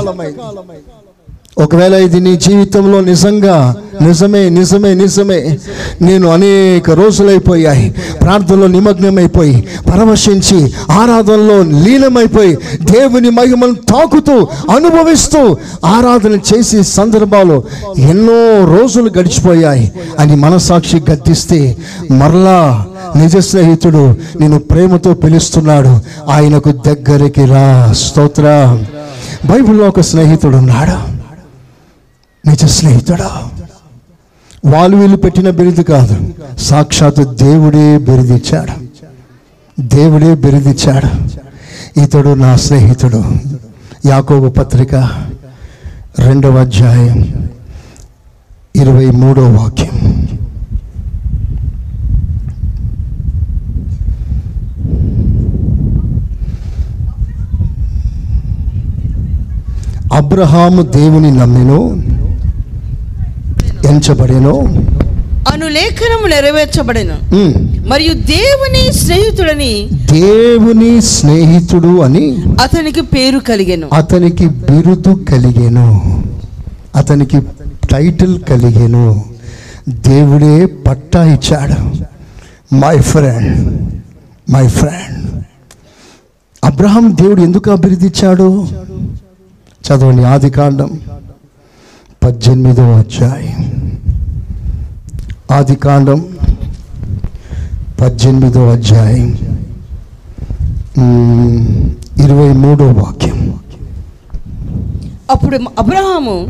ఒకవేళ ఇది నీ జీవితంలో నిజంగా నిజమే నిజమే నిజమే నేను అనేక రోజులైపోయాయి ప్రార్థనలో నిమగ్నమైపోయి పరవశించి ఆరాధనలో లీనమైపోయి దేవుని మహిమను తాకుతూ అనుభవిస్తూ ఆరాధన చేసే సందర్భాలు ఎన్నో రోజులు గడిచిపోయాయి. అని మనసాక్షి గద్దిస్తే మరలా నిజ స్నేహితుడు నేను ప్రేమతో పిలుస్తున్నాడు. ఆయనకు దగ్గరికి రా స్తోత్ర. బైబిల్లో ఒక స్నేహితుడు ఉన్నాడు నిజ స్నేహితుడా? వాళ్ళు వీళ్ళు పెట్టిన బిరుదు కాదు. సాక్షాత్తు దేవుడే బిరుదిచ్చాడు. దేవుడే బిరుదిచ్చాడు. ఇతడు నా స్నేహితుడు. యాకోబు పత్రిక రెండవ అధ్యాయం ఇరవై మూడో వాక్యం. అబ్రహాము దేవుని నమ్మెను. ఎంచబడెను. అను లేఖనము నెరవేర్చబడెను. మరియు దేవుని స్నేహితుడని దేవుని స్నేహితుడు అని అతనికి పేరు కలిగెను. అతనికి బిరుదు కలిగెను. అతనికి టైటిల్ కలిగెను. దేవుడే పట్టా ఇచ్చాడు. My friend my friend Abraham దేవుడు ఎందుకు అభివృద్ధి ఇచ్చాడు? చదవండి ఆది కాండం. పద్దెనిమిదో అధ్యాయం. ఆది కాండం పద్దెనిమిదో అధ్యాయం. ఇరవై మూడో వాక్యం. అప్పుడు అబ్రహాము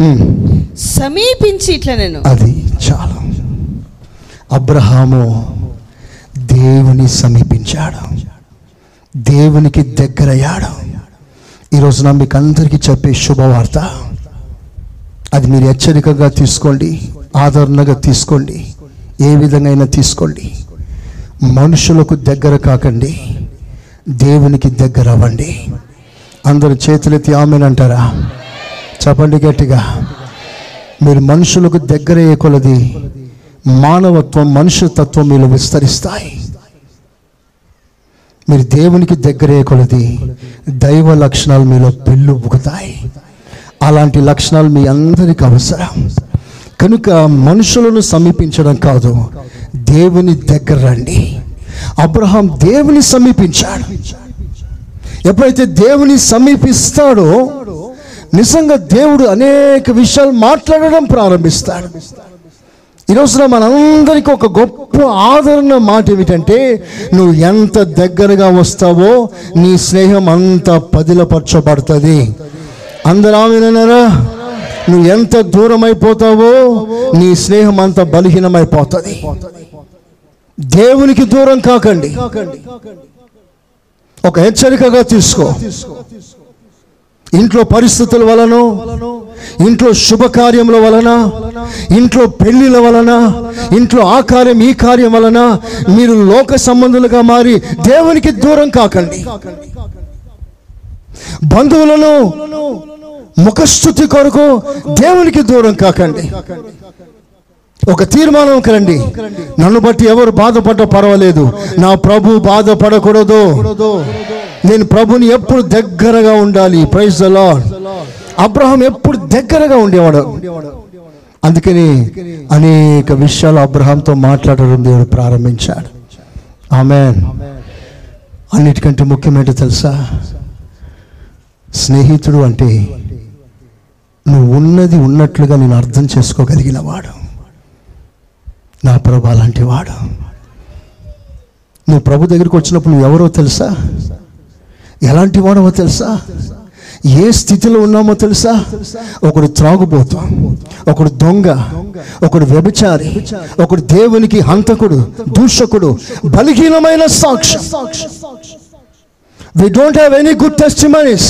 సమీపించి ఇట్లా నేను అది చాలా. అబ్రహాము దేవుని సమీపించాడు. దేవునికి దగ్గరయ్యాడు. ఈరోజు నా మీకు అందరికీ చెప్పే శుభవార్త అది మీరు హెచ్చరికగా తీసుకోండి ఆదరణగా తీసుకోండి ఏ విధంగా తీసుకోండి. మనుషులకు దగ్గర కాకండి దేవునికి దగ్గర అవ్వండి. అందరు చేతులెత్తి ఆమెనంటారా చెప్పండి గట్టిగా. మీరు మనుషులకు దగ్గరయ్యే కొలది మానవత్వం మనుషుతత్వం మీలో విస్తరిస్తాయి. మీరు దేవునికి దగ్గరయ్యే కొలది దైవ లక్షణాలు మీలో పెళ్ళు ఉగుతాయి అలాంటి లక్షణాలు మీ అందరికి అవసరం. కనుక మనుషులను సమీపించడం కాదు దేవుని దగ్గర రండి. అబ్రహాం దేవుని సమీపించాడు. ఎప్పుడైతే దేవుని సమీపిస్తాడో నిజంగా దేవుడు అనేక విషయాలు మాట్లాడడం ప్రారంభిస్తాడు. ఈ రోజున మనందరికీ ఒక గొప్ప ఆదరణ మాట ఏమిటంటే నువ్వు ఎంత దగ్గరగా వస్తావో నీ స్నేహం అంత పదిలపరచబడుతుంది. అందరూ ఆమెనన్నారా నువ్వు ఎంత దూరం అయిపోతావో నీ స్నేహం అంత బలహీనమైపోతుంది. దేవునికి దూరం కాకండి. ఒక హెచ్చరికగా తీసుకో. ఇంట్లో పరిస్థితుల వలన ఇంట్లో శుభకార్యముల వలన ఇంట్లో పెళ్ళిల వలన ఇంట్లో ఆ కార్యం ఈ కార్యం వలన మీరు లోక సంబంధులుగా మారి దేవునికి దూరం కాకండి. బంధువులను ముఖస్థుతి కొరకు దేవునికి దూరం కాకండి. ఒక తీర్మానం కరండి నన్ను బట్టి ఎవరు బాధపడ్డ పర్వాలేదు. నా ప్రభు బాధపడకూడదు. నేను ప్రభుని ఎప్పుడు దగ్గరగా ఉండాలి. ప్రైజ్ ద అబ్రహం ఎప్పుడు దగ్గరగా ఉండేవాడు. అందుకని అనేక విషయాలు అబ్రహాంతో మాట్లాడడం దేవుడు ప్రారంభించాడు. ఆమె అన్నిటికంటే ముఖ్యమైనది తెలుసా? స్నేహితుడు అంటే నువ్వు ఉన్నది ఉన్నట్లుగా నేను అర్థం చేసుకోగలిగిన వాడు. నా ప్రభు అలాంటి వాడు. నువ్వు ప్రభు దగ్గరికి వచ్చినప్పుడు నువ్వు ఎవరో తెలుసా? ఎలాంటి వాడవో తెలుసా? ఏ స్థితిలో ఉన్నామో తెలుసా? ఒకడు త్రాగుబోతు ఒకడు దొంగ ఒకడు వ్యభిచారి ఒకడు దేవునికి హంతకుడు దూషకుడు బలహీనమైన సాక్ష్యం we don't have any good testimonies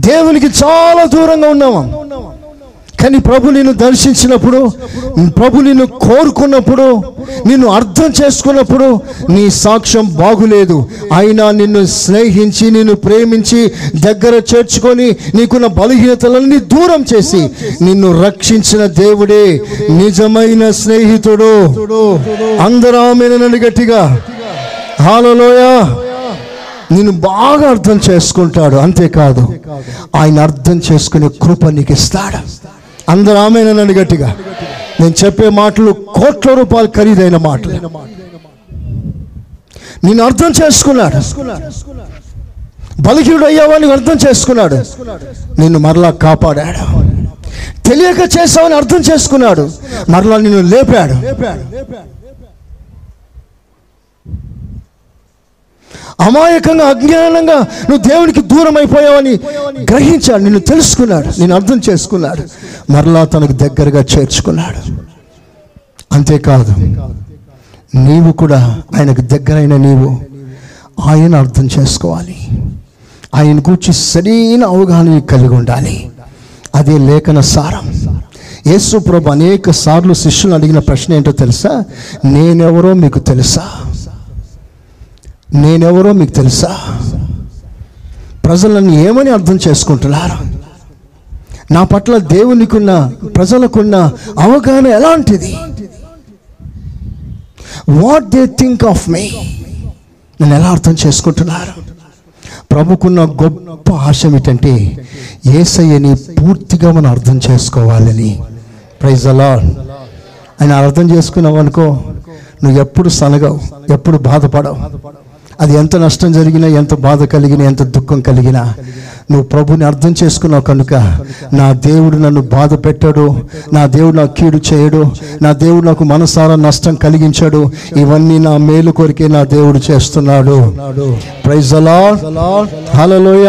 దేవునికి చాలా దూరంగా ఉన్నాము కానీ ప్రభు నిన్ను దర్శించినప్పుడు ప్రభు నిన్ను కోరుకున్నప్పుడు నిన్ను అర్థం చేసుకున్నప్పుడు నీ సాక్ష్యం బాగులేదు. అయినా నిన్ను స్నేహించి నిన్ను ప్రేమించి దగ్గర చేర్చుకొని నీకున్న బలహీనతలన్నీ దూరం చేసి నిన్ను రక్షించిన దేవుడే నిజమైన స్నేహితుడు. అందరూ ఆమెను గట్టిగా. హాలలోయ నిన్ను బాగా అర్థం చేసుకుంటాడు అంతేకాదు. ఆయన అర్థం చేసుకునే కృప నీకు ఇస్తాడు అందరూ ఆమె నన్ను గట్టిగా. నేను చెప్పే మాటలు కోట్ల రూపాయలు ఖరీదైన మాటలు. నేను అర్థం చేసుకున్నాడు. బలహీనుడు అయ్యావని అర్థం చేసుకున్నాడు. నిన్ను మరలా కాపాడాడు. తెలియక చేసావని అర్థం చేసుకున్నాడు. మరలా నిన్ను లేపాడు లేపాడు లేపాడు. అమాయకంగా అజ్ఞానంగా నువ్వు దేవునికి దూరం అయిపోయావని గ్రహించాడు నిన్ను తెలుసుకున్నాడు నేను అర్థం చేసుకున్నాడు మరలా తనకు దగ్గరగా చేర్చుకున్నాడు. అంతేకాదు నీవు కూడా ఆయనకు దగ్గరైన నీవు ఆయన అర్థం చేసుకోవాలి. ఆయన గురించి సరైన అవగాహన కలిగి ఉండాలి. అదే లేఖన సారం. యేసు ప్రభు అనేక సార్లు శిష్యులు అడిగిన ప్రశ్న ఏంటో తెలుసా? నేనెవరో మీకు తెలుసా? నేనెవరో మీకు తెలుసా? ప్రజలను ఏమని అర్థం చేసుకుంటున్నారు? నా పట్ల దేవునికున్న ప్రజలకున్న అవగాహన ఎలాంటిది? What they think of me నేను ఎలా అర్థం చేసుకుంటున్నారు? ప్రభుకున్న గొప్ప ఆశ ఏమిటంటే ఏసయ్యని పూర్తిగా మనం అర్థం చేసుకోవాలని. ప్రైజ్ అలా ఆయన అర్థం చేసుకున్నావు అనుకో నువ్వు ఎప్పుడు సనగవు ఎప్పుడు బాధపడవు. అది ఎంత నష్టం జరిగినా ఎంత బాధ కలిగినా ఎంత దుఃఖం కలిగినా నువ్వు ప్రభుని అర్థం చేసుకున్నావు కనుక నా దేవుడు నన్ను బాధ పెట్టాడు నా దేవుడు నాకు కీడు చేయడు నా దేవుడు నాకు మనసారా నష్టం కలిగించాడు ఇవన్నీ నా మేలు కొరికే నా దేవుడు చేస్తున్నాడు. ప్రైజ్ హలోయ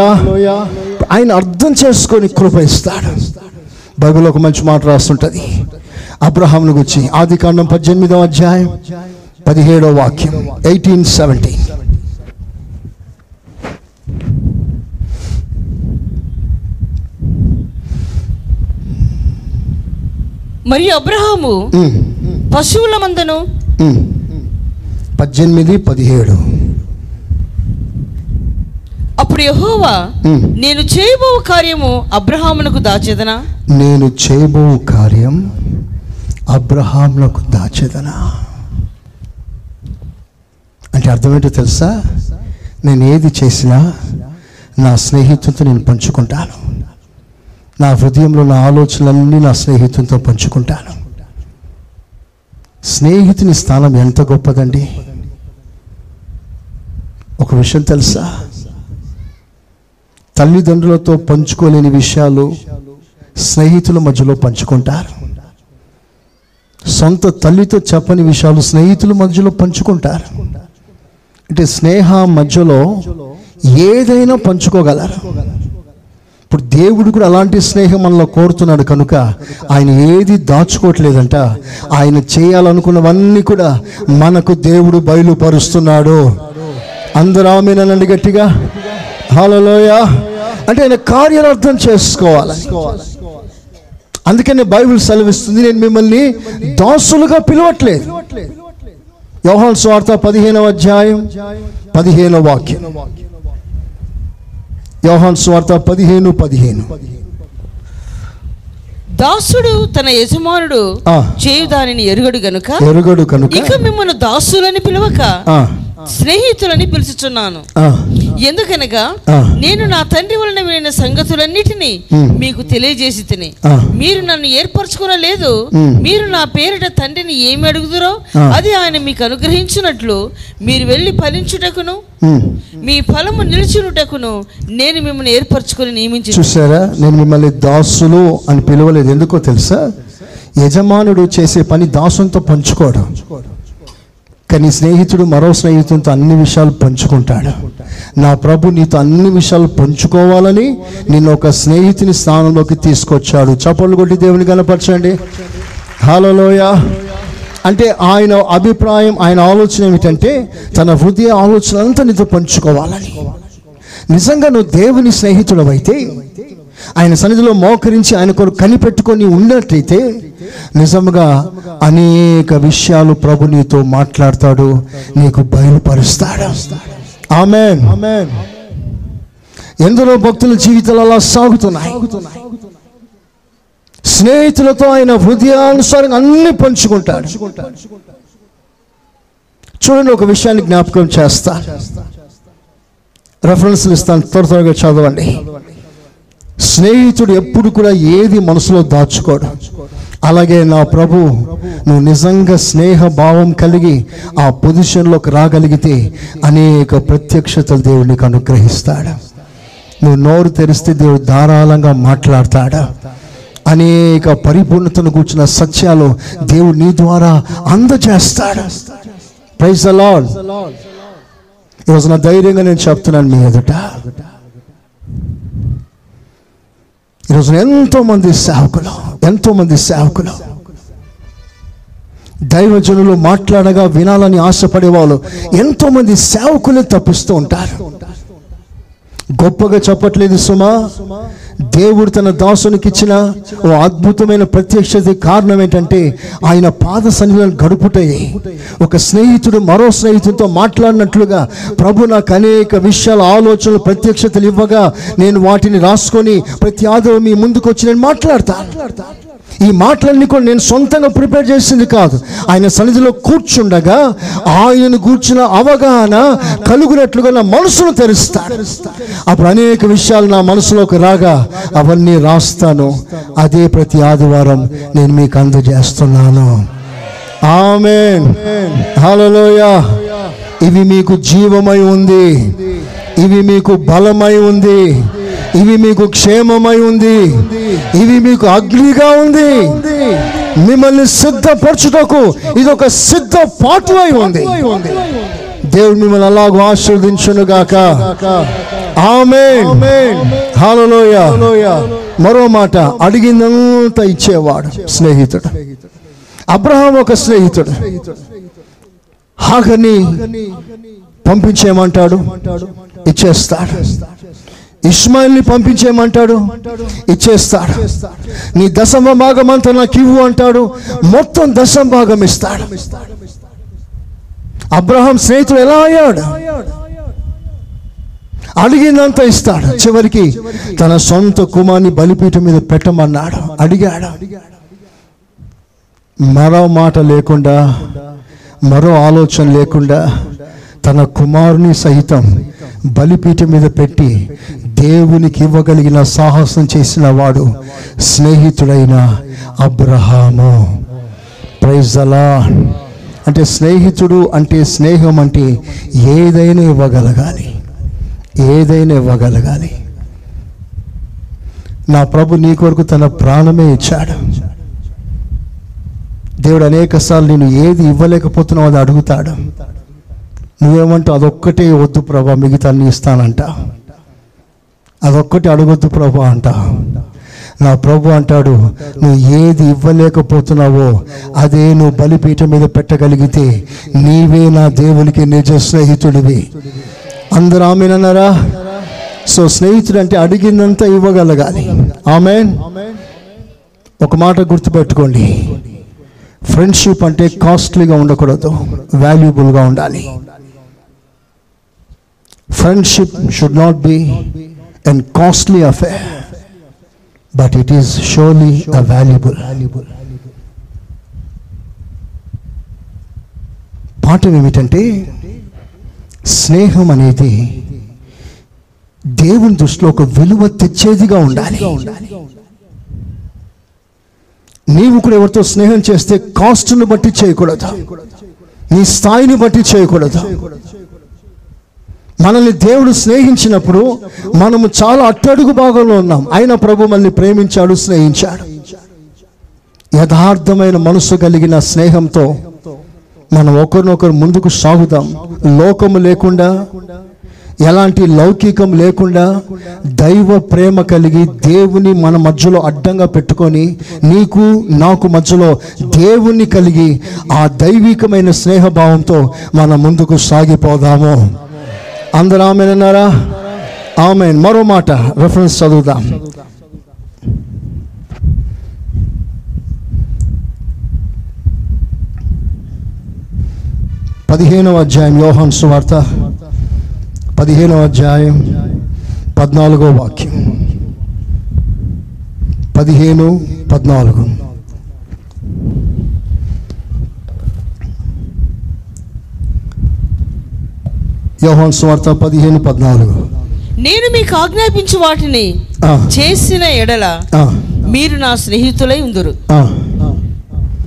ఆయన అర్థం చేసుకొని కృప ఇస్తాడు. బైబిల్ ఒక మంచి మాట రాస్తుంటుంది. అబ్రహాంను గురించి ఆది కాండం పద్దెనిమిదవ అధ్యాయం పదిహేడవ వాక్యం ఎయిటీన్ సెవెంటీన్ మరియు అబ్రహాము పశువుల మందను? పద్దెనిమిది పదిహేడు. అప్పుడు యెహోవా. నేను చేయబో కార్యము అబ్రహామునకు దాచేదనా? నేను చేయబో కార్యం అబ్రహాంలకు దాచేదనా? అంటే అర్థమేంటో తెలుసా? నేను ఏది చేసినా నా స్నేహితులతో నేను పంచుకుంటాను. నా హృదయంలో నా ఆలోచనలన్నీ నా స్నేహితులతో పంచుకుంటాను. స్నేహితుని స్థానం ఎంత గొప్పదండి? ఒక విషయం తెలుసా? తల్లిదండ్రులతో పంచుకోలేని విషయాలు స్నేహితుల మధ్యలో పంచుకుంటారు. సొంత తల్లితో చెప్పని విషయాలు స్నేహితుల మధ్యలో పంచుకుంటారు. అంటే స్నేహ మధ్యలో ఏదైనా పంచుకోగలరు. ఇప్పుడు దేవుడు కూడా అలాంటి స్నేహం మనలో కోరుతున్నాడు కనుక ఆయన ఏది దాచుకోవట్లేదంట. ఆయన చేయాలనుకున్నవన్నీ కూడా మనకు దేవుడు బయలుపరుస్తున్నాడు. అందరూ ఆమెనండి గట్టిగా. హలోయ అంటే ఆయన కార్యాలు అర్థం చేసుకోవాలి. అందుకనే బైబిల్ సెలవిస్తుంది నేను మిమ్మల్ని దాసులుగా పిలవట్లేదు. యోహాన్ స్వార్థ పదిహేనవ అధ్యాయం పదిహేనవ వాక్యం. యోహాన్ స్వార్థ పదిహేను పదిహేను దాసుడు తన యజమానుడు. చేయు దానిని ఎరుగడు గనుక ఎరుగడు కనుక ఇక మిమ్మల్ని దాసులని పిలవక స్నేహితులని పిలుచుచున్నాను ఎందుకనగా. నేను నా తండ్రి వలన వినిన సంగతులన్నిటినీ. మీకు తెలియజేసి తిని. మీరు నన్ను ఏర్పరచుకునలేదు. మీరు నా పేరిట తండ్రిని ఏమి అడుగుదురో. అది ఆయన మీకు అనుగ్రహించినట్లు మీరు వెళ్ళి ఫలించుటకును. మీ ఫలము నిలిచినుటకును నేను మిమ్మల్ని ఏర్పరచుకొని నియమించి చూసారా నేను మిమ్మల్ని దాసులు అని పిలవలేదు ఎందుకో తెలుసా యజమానుడు చేసే పని దాసునితో పంచుకోవడం కానీ స్నేహితుడు మరో స్నేహితునితో అన్ని విషయాలు పంచుకుంటాడు. నా ప్రభు నీతో అన్ని విషయాలు పంచుకోవాలని నిన్ను ఒక స్నేహితుని స్థానంలోకి తీసుకొచ్చాడు. చప్పట్లు కొట్టి దేవుని కనపరచండి లోయ అంటే ఆయన అభిప్రాయం ఆయన ఆలోచన ఏమిటంటే తన హృదయ ఆలోచన అంతా నీతో పంచుకోవాలని. నిజంగా నువ్వు దేవుని స్నేహితుడు అయితే ఆయన సన్నిధిలో మోకరించి ఆయన కొరకు కనిపెట్టుకొని ఉన్నట్లయితే నిజంగా అనేక విషయాలు ప్రభు నీతో మాట్లాడతాడు నీకు బయలుపరుస్తాడు. ఆమెన్. ఎందరో భక్తుల జీవితాలు అలా సాగుతున్నాయి. స్నేహితులతో ఆయన హృదయానుసారంగా అన్ని పంచుకుంటాడు. చూడండి ఒక విషయాన్ని జ్ఞాపకం చేస్తా. రెఫరెన్స్లు ఇస్తాను త్వర త్వరగా చదవండి. స్నేహితుడు ఎప్పుడు కూడా ఏది మనసులో దాచుకోడు. అలాగే నా ప్రభు నువ్వు నిజంగా స్నేహ భావం కలిగి ఆ పొజిషన్లోకి రాగలిగితే అనేక ప్రత్యక్షతలు దేవుడు నీకు అనుగ్రహిస్తాడు. నువ్వు నోరు తెరిస్తే దేవుడు ధారాళంగా మాట్లాడతాడు. అనేక పరిపూర్ణతను కూర్చున్న సత్యాలు దేవుడు నీ ద్వారా అందజేస్తాడు. ప్రైజ్ అలాడ్ ఈరోజు నా ధైర్యంగా నేను చెప్తున్నాను మీ ఎదుట. ఈరోజు ఎంతో మంది సేవకులు ఎంతో మంది సేవకులు. దైవజనులు మాట్లాడగా వినాలని ఆశపడే వాళ్ళు ఎంతోమంది సేవకులు తప్పిస్తూ ఉంటారు. గొప్పగా చెప్పట్లేదు సుమా. దేవుడు తన దాసునికి ఇచ్చిన ఓ అద్భుతమైన ప్రత్యక్షత కారణం ఏంటంటే ఆయన పాద సన్నిధులను గడుపుటయే. ఒక స్నేహితుడు మరో స్నేహితుడితో మాట్లాడినట్లుగా ప్రభు నాకు అనేక విషయాల ఆలోచనలు ప్రత్యక్షతలు ఇవ్వగా నేను వాటిని రాసుకొని ప్రతి ఆదివారం మీ ముందుకు వచ్చి నేను మాట్లాడతాను. ఈ మాటలన్నీ కూడా నేను సొంతంగా ప్రిపేర్ చేసింది కాదు. ఆయన సన్నిధిలో కూర్చుండగా ఆయనను కూర్చున్న అవగాహన కలుగునట్లుగా నా మనసును తెరుస్తా అప్పుడు అనేక విషయాలు నా మనసులోకి రాగా అవన్నీ రాస్తాను. అదే ప్రతి ఆదివారం నేను మీకు అందజేస్తున్నాను. ఆమె హల్లెలూయ. ఇవి మీకు జీవమై ఉంది. ఇవి మీకు బలమై ఉంది. ఇవి మీకు క్షేమమై ఉంది. ఇవి మీకు అగ్నిగా ఉంది. మిమ్మల్ని సిద్ధపరచుటకు ఇది ఒక సిద్ధ పాటు అయి ఉంది. దేవుడు మిమ్మల్ని అలాగూ ఆశీర్వదించును గాక ఆమె హాలలోయ మరో మాట అడిగిందంతా ఇచ్చేవాడు స్నేహితుడు. అబ్రహాం ఒక స్నేహితుడు. హాగని పంపించేయమంటాడు. ఇచ్చేస్తాడు. ఇస్మాయిల్ని పంపించేయమంటాడు? ఇచ్చేస్తాడు. నీ దశమ భాగం అంతా నాకు ఇవ్వు అంటాడు. మొత్తం దశమ భాగం ఇస్తాడు. అబ్రహాం స్నేహితుడు ఎలా అయ్యాడు? అడిగిందంతా ఇస్తాడు. చివరికి తన సొంత కుమార్ని బలిపీఠం మీద పెట్టమన్నాడు. అడిగాడు. మరో మాట లేకుండా మరో ఆలోచన లేకుండా తన కుమారుని సహితం బలిపీఠం మీద పెట్టి దేవునికి ఇవ్వగలిగిన సాహసం చేసిన వాడు స్నేహితుడైన అబ్రహాము. ప్రైజ్ అంటే స్నేహితుడు అంటే స్నేహం అంటే ఏదైనా ఇవ్వగలగాలి. ఏదైనా ఇవ్వగలగాలి. నా ప్రభు నీ కొరకు తన ప్రాణమే ఇచ్చాడు. దేవుడు అనేకసార్లు నేను ఏది ఇవ్వలేకపోతున్నావు అది అడుగుతాడు. నువ్వేమంటావు? అదొక్కటే వద్దు ప్రభా మిగతా ఇస్తానంటావు ఇస్తానంట. అదొక్కటి అడగొద్దు ప్రభు అంట. నా ప్రభు అంటాడు నువ్వు ఏది ఇవ్వలేకపోతున్నావో అదే నువ్వు బలిపీఠం మీద పెట్టగలిగితే నీవే నా దేవునికి నిజ స్నేహితుడివి. అందరూ ఆమెనన్నారా సో స్నేహితుడు అంటే అడిగిందంతా ఇవ్వగలగాలి. ఆమె ఒక మాట గుర్తుపెట్టుకోండి. ఫ్రెండ్షిప్ అంటే కాస్ట్లీగా ఉండకూడదు వాల్యుబుల్గా ఉండాలి. Friendship should not be and costly affair but it is solely a valuable పాఠం ఏమిటంటే స్నేహం అనేది దేవుని దృష్టిలో ఒక విలువ తెచ్చేదిగా ఉండాలి. నీవు కూడా ఎవరితో స్నేహం చేస్తే కాస్ట్ను బట్టి చేయకూడదు. నీ స్థాయిని బట్టి చేయకూడదు. మనల్ని దేవుడు స్నేహించినప్పుడు మనము చాలా అట్టడుగు భాగంలో ఉన్నాం. ఆయన ప్రభు మనల్ని ప్రేమించాడు స్నేహించాడు. యథార్థమైన మనసు కలిగిన స్నేహంతో మనం ఒకరినొకరు ముందుకు సాగుదాం. లోకము లేకుండా ఎలాంటి లౌకికం లేకుండా దైవ ప్రేమ కలిగి దేవుని మన మధ్యలో అడ్డంగా పెట్టుకొని నీకు నాకు మధ్యలో దేవుణ్ణి కలిగి ఆ దైవికమైన స్నేహభావంతో మనం ముందుకు సాగిపోదాము. అందరూ ఆమెనన్నారా ఆమె మరో మాట రెఫరెన్స్ చదువుదాం పదిహేనవ అధ్యాయం యోహాన్ సువార్త పదిహేనవ అధ్యాయం పద్నాలుగో వాక్యం పదిహేను పద్నాలుగు యోహాన్ సువార్త పదిహేను పద్నాలుగు. నేను మీకు ఆజ్ఞాపించు వాటిని చేసిన ఎడల మీరు నా స్నేహితులై ఉందురు.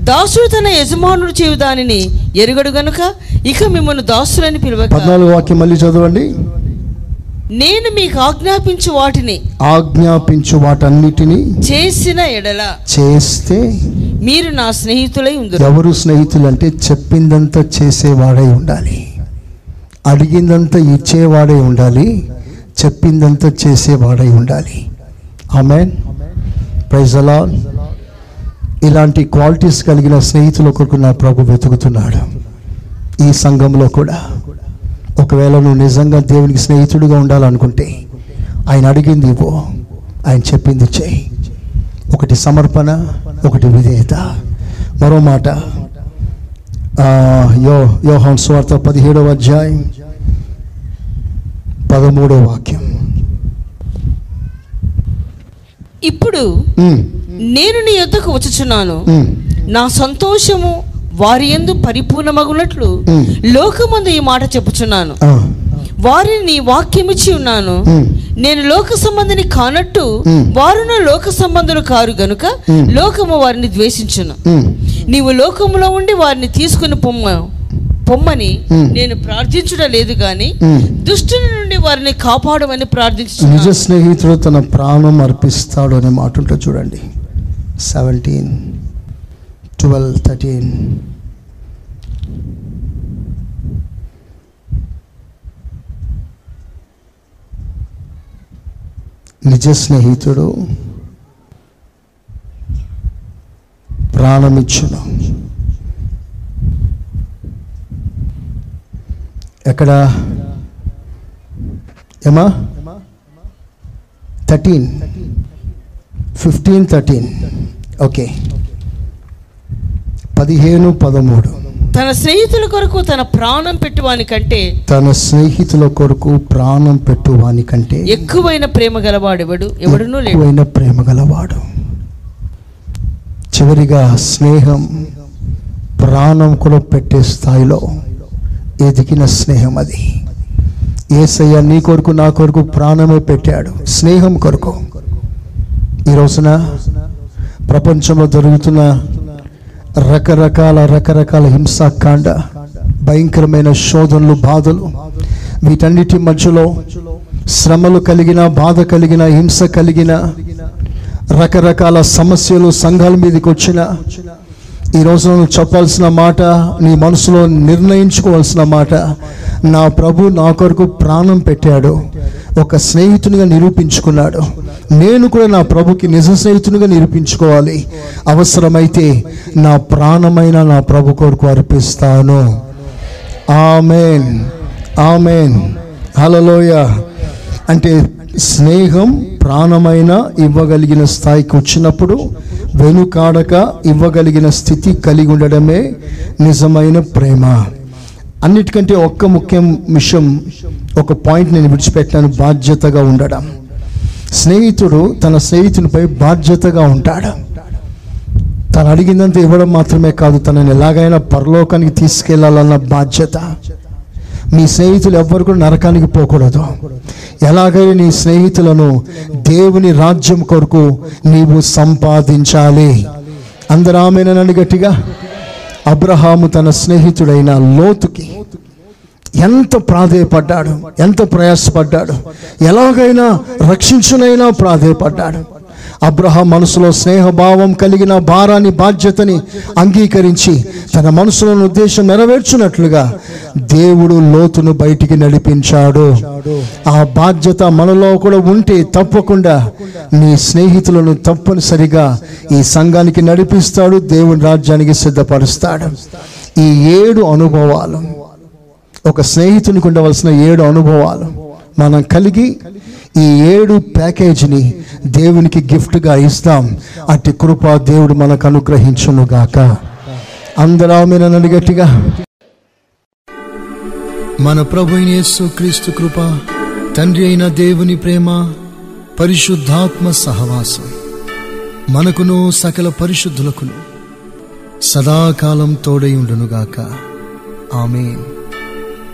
దాసుడు తన యజమానుడు చేయు దానిని ఎరుగడు గనుక ఇక మిమ్మల్ని దాసులని పిలవక. పద్నాలుగు వాక్యం మళ్ళీ చదవండి. నేను మీకు ఆజ్ఞాపించు వాటిని ఆజ్ఞాపించు వాటన్నిటిని చేసిన ఎడల చేస్తే మీరు నా స్నేహితులై ఉందురు. ఎవరు స్నేహితులు అంటే చెప్పిందంతా చేసేవాడై ఉండాలి. అడిగిందంతా ఇచ్చేవాడై ఉండాలి చెప్పిందంతా చేసేవాడై ఉండాలి. ఆమెన్. ప్రైజ్ అలా ఇలాంటి క్వాలిటీస్ కలిగిన స్నేహితులు ఒకరికి నా ప్రభు వెతుకుతున్నాడు. ఈ సంఘంలో కూడా. ఒకవేళ నువ్వు నిజంగా దేవునికి స్నేహితుడిగా ఉండాలనుకుంటే ఆయన అడిగింది ఇవ్వు. ఆయన చెప్పింది చేయి ఒకటి సమర్పణ ఒకటి విధేయత. మరో మాట యో యోహాన్ స్వార్థ పదిహేడవ అధ్యాయం పదమూడవ వాక్యం. ఇప్పుడు నేను నీ యొద్దకు వచ్చుచున్నాను. నా సంతోషము వారి యందు పరిపూర్ణమగునట్లు. లోకమందు ఈ మాట చెప్పుచున్నాను. వారిని నీ వాక్యమిచ్చి ఉన్నాను. నేను లోక సంబంధిని కానట్టు. వారును లోక సంబంధులు కారు గనుక. లోకము వారిని ద్వేషించును నీవు లోకములో ఉండి వారిని తీసుకుని పొమ్మ పొమ్మని. నేను ప్రార్థించుట లేదు గాని మ్. దుష్టుని నుండి వారిని కాపాడమని నిజ ప్రార్థించున్నాను స్నేహితుడు తన ప్రాణం అర్పిస్తాడు అనే మాట ఉంటుంది చూడండి సెవెంటీన్ ట్వెల్వ్ థర్టీన్ నిజ స్నేహితుడు ప్రాణమిచ్చును. ఎక్కడ? ఏమా? థర్టీన్. Fifteen thirteen. ఓకే. పదిహేను పదమూడు. తన స్నేహితుల కొరకు తన ప్రాణం పెట్టువాని కంటే తన స్నేహితుల కొరకు ప్రాణం పెట్టువాని కంటే ఎక్కువైన ప్రేమ గలవాడెవడు ఎవడునూ లేడు. ఎక్కువైన ప్రేమ గలవాడు. చివరిగా స్నేహం ప్రాణం కూడా పెట్టే స్థాయిలో ఎదిగిన స్నేహం అది. ఏసయ్య నీ కొరకు నా కొరకు ప్రాణమే పెట్టాడు. స్నేహం కొరకు. ఈ రోజున ప్రపంచంలో జరుగుతున్న రకరకాల రకరకాల హింసాకాండ భయంకరమైన శోధనలు బాధలు. వీటన్నిటి మధ్యలో శ్రమలు కలిగిన బాధ కలిగిన హింస కలిగిన రకరకాల సమస్యలు సంఘాల మీదకి వచ్చిన ఈ నువ్వు చెప్పాల్సిన మాట నీ మనసులో నిర్ణయించుకోవాల్సిన మాట నా ప్రభు నా కొరకు ప్రాణం పెట్టాడు. ఒక స్నేహితునిగా నిరూపించుకున్నాడు. నేను కూడా నా ప్రభుకి నిజ స్నేహితునిగా నిరూపించుకోవాలి. అవసరమైతే నా ప్రాణమైన నా ప్రభు కొరకు అర్పిస్తాను. ఆమెన్. ఆమెన్. హలలోయ అంటే స్నేహం ప్రాణమైన ఇవ్వగలిగిన స్థాయికి వచ్చినప్పుడు వెనుకాడక ఇవ్వగలిగిన స్థితి కలిగి ఉండడమే నిజమైన ప్రేమ. అన్నిటికంటే ఒక్క ముఖ్యం విషయం ఒక పాయింట్ నేను విడిచిపెట్టాను బాధ్యతగా ఉండడం. స్నేహితుడు తన స్నేహితునిపై బాధ్యతగా ఉంటాడు. తను అడిగిందంత ఇవ్వడం మాత్రమే కాదు తనని ఎలాగైనా పరలోకానికి తీసుకెళ్ళాలన్న బాధ్యత. మీ స్నేహితులు ఎవ్వరు కూడా నరకానికి పోకూడదు. ఎలాగైనా నీ స్నేహితులను దేవుని రాజ్యం కొరకు నీవు సంపాదించాలి. అందరూ ఆమెనని గట్టిగా. అబ్రహాము తన స్నేహితుడైన లోతుకి ఎంత ప్రాధేయపడ్డాడు ఎంత ప్రయాసపడ్డాడు ఎలాగైనా రక్షించునైనా ప్రాధేయపడ్డాడు. అబ్రహం మనసులో స్నేహభావం కలిగిన భారాన్ని బాధ్యతని అంగీకరించి తన మనసులోని ఉద్దేశం నెరవేర్చున్నట్లుగా దేవుడు లోతును బయటికి నడిపించాడు. ఆ బాధ్యత మనలో కూడా ఉంటే తప్పకుండా నీ స్నేహితులను తప్పనిసరిగా ఈ సంఘానికి నడిపిస్తాడు దేవుని రాజ్యానికి సిద్ధపరుస్తాడు. ఈ ఏడు అనుభవాలు ఒక స్నేహితునికి ఉండవలసిన ఏడు అనుభవాలు. మనం కలిగి ఈ ఏడు ప్యాకేజీని దేవునికి గిఫ్ట్గా ఇస్తాం. అట్టి కృప దేవుడు మనకు అనుగ్రహించునుగాక అందరూ ఆమెనని గట్టిగా. మన ప్రభు యేసు క్రీస్తు కృప తండ్రి అయిన దేవుని ప్రేమ పరిశుద్ధాత్మ సహవాసం మనకును సకల పరిశుద్ధులకును సదాకాలం తోడై ఉండునుగాక ఆమెన్.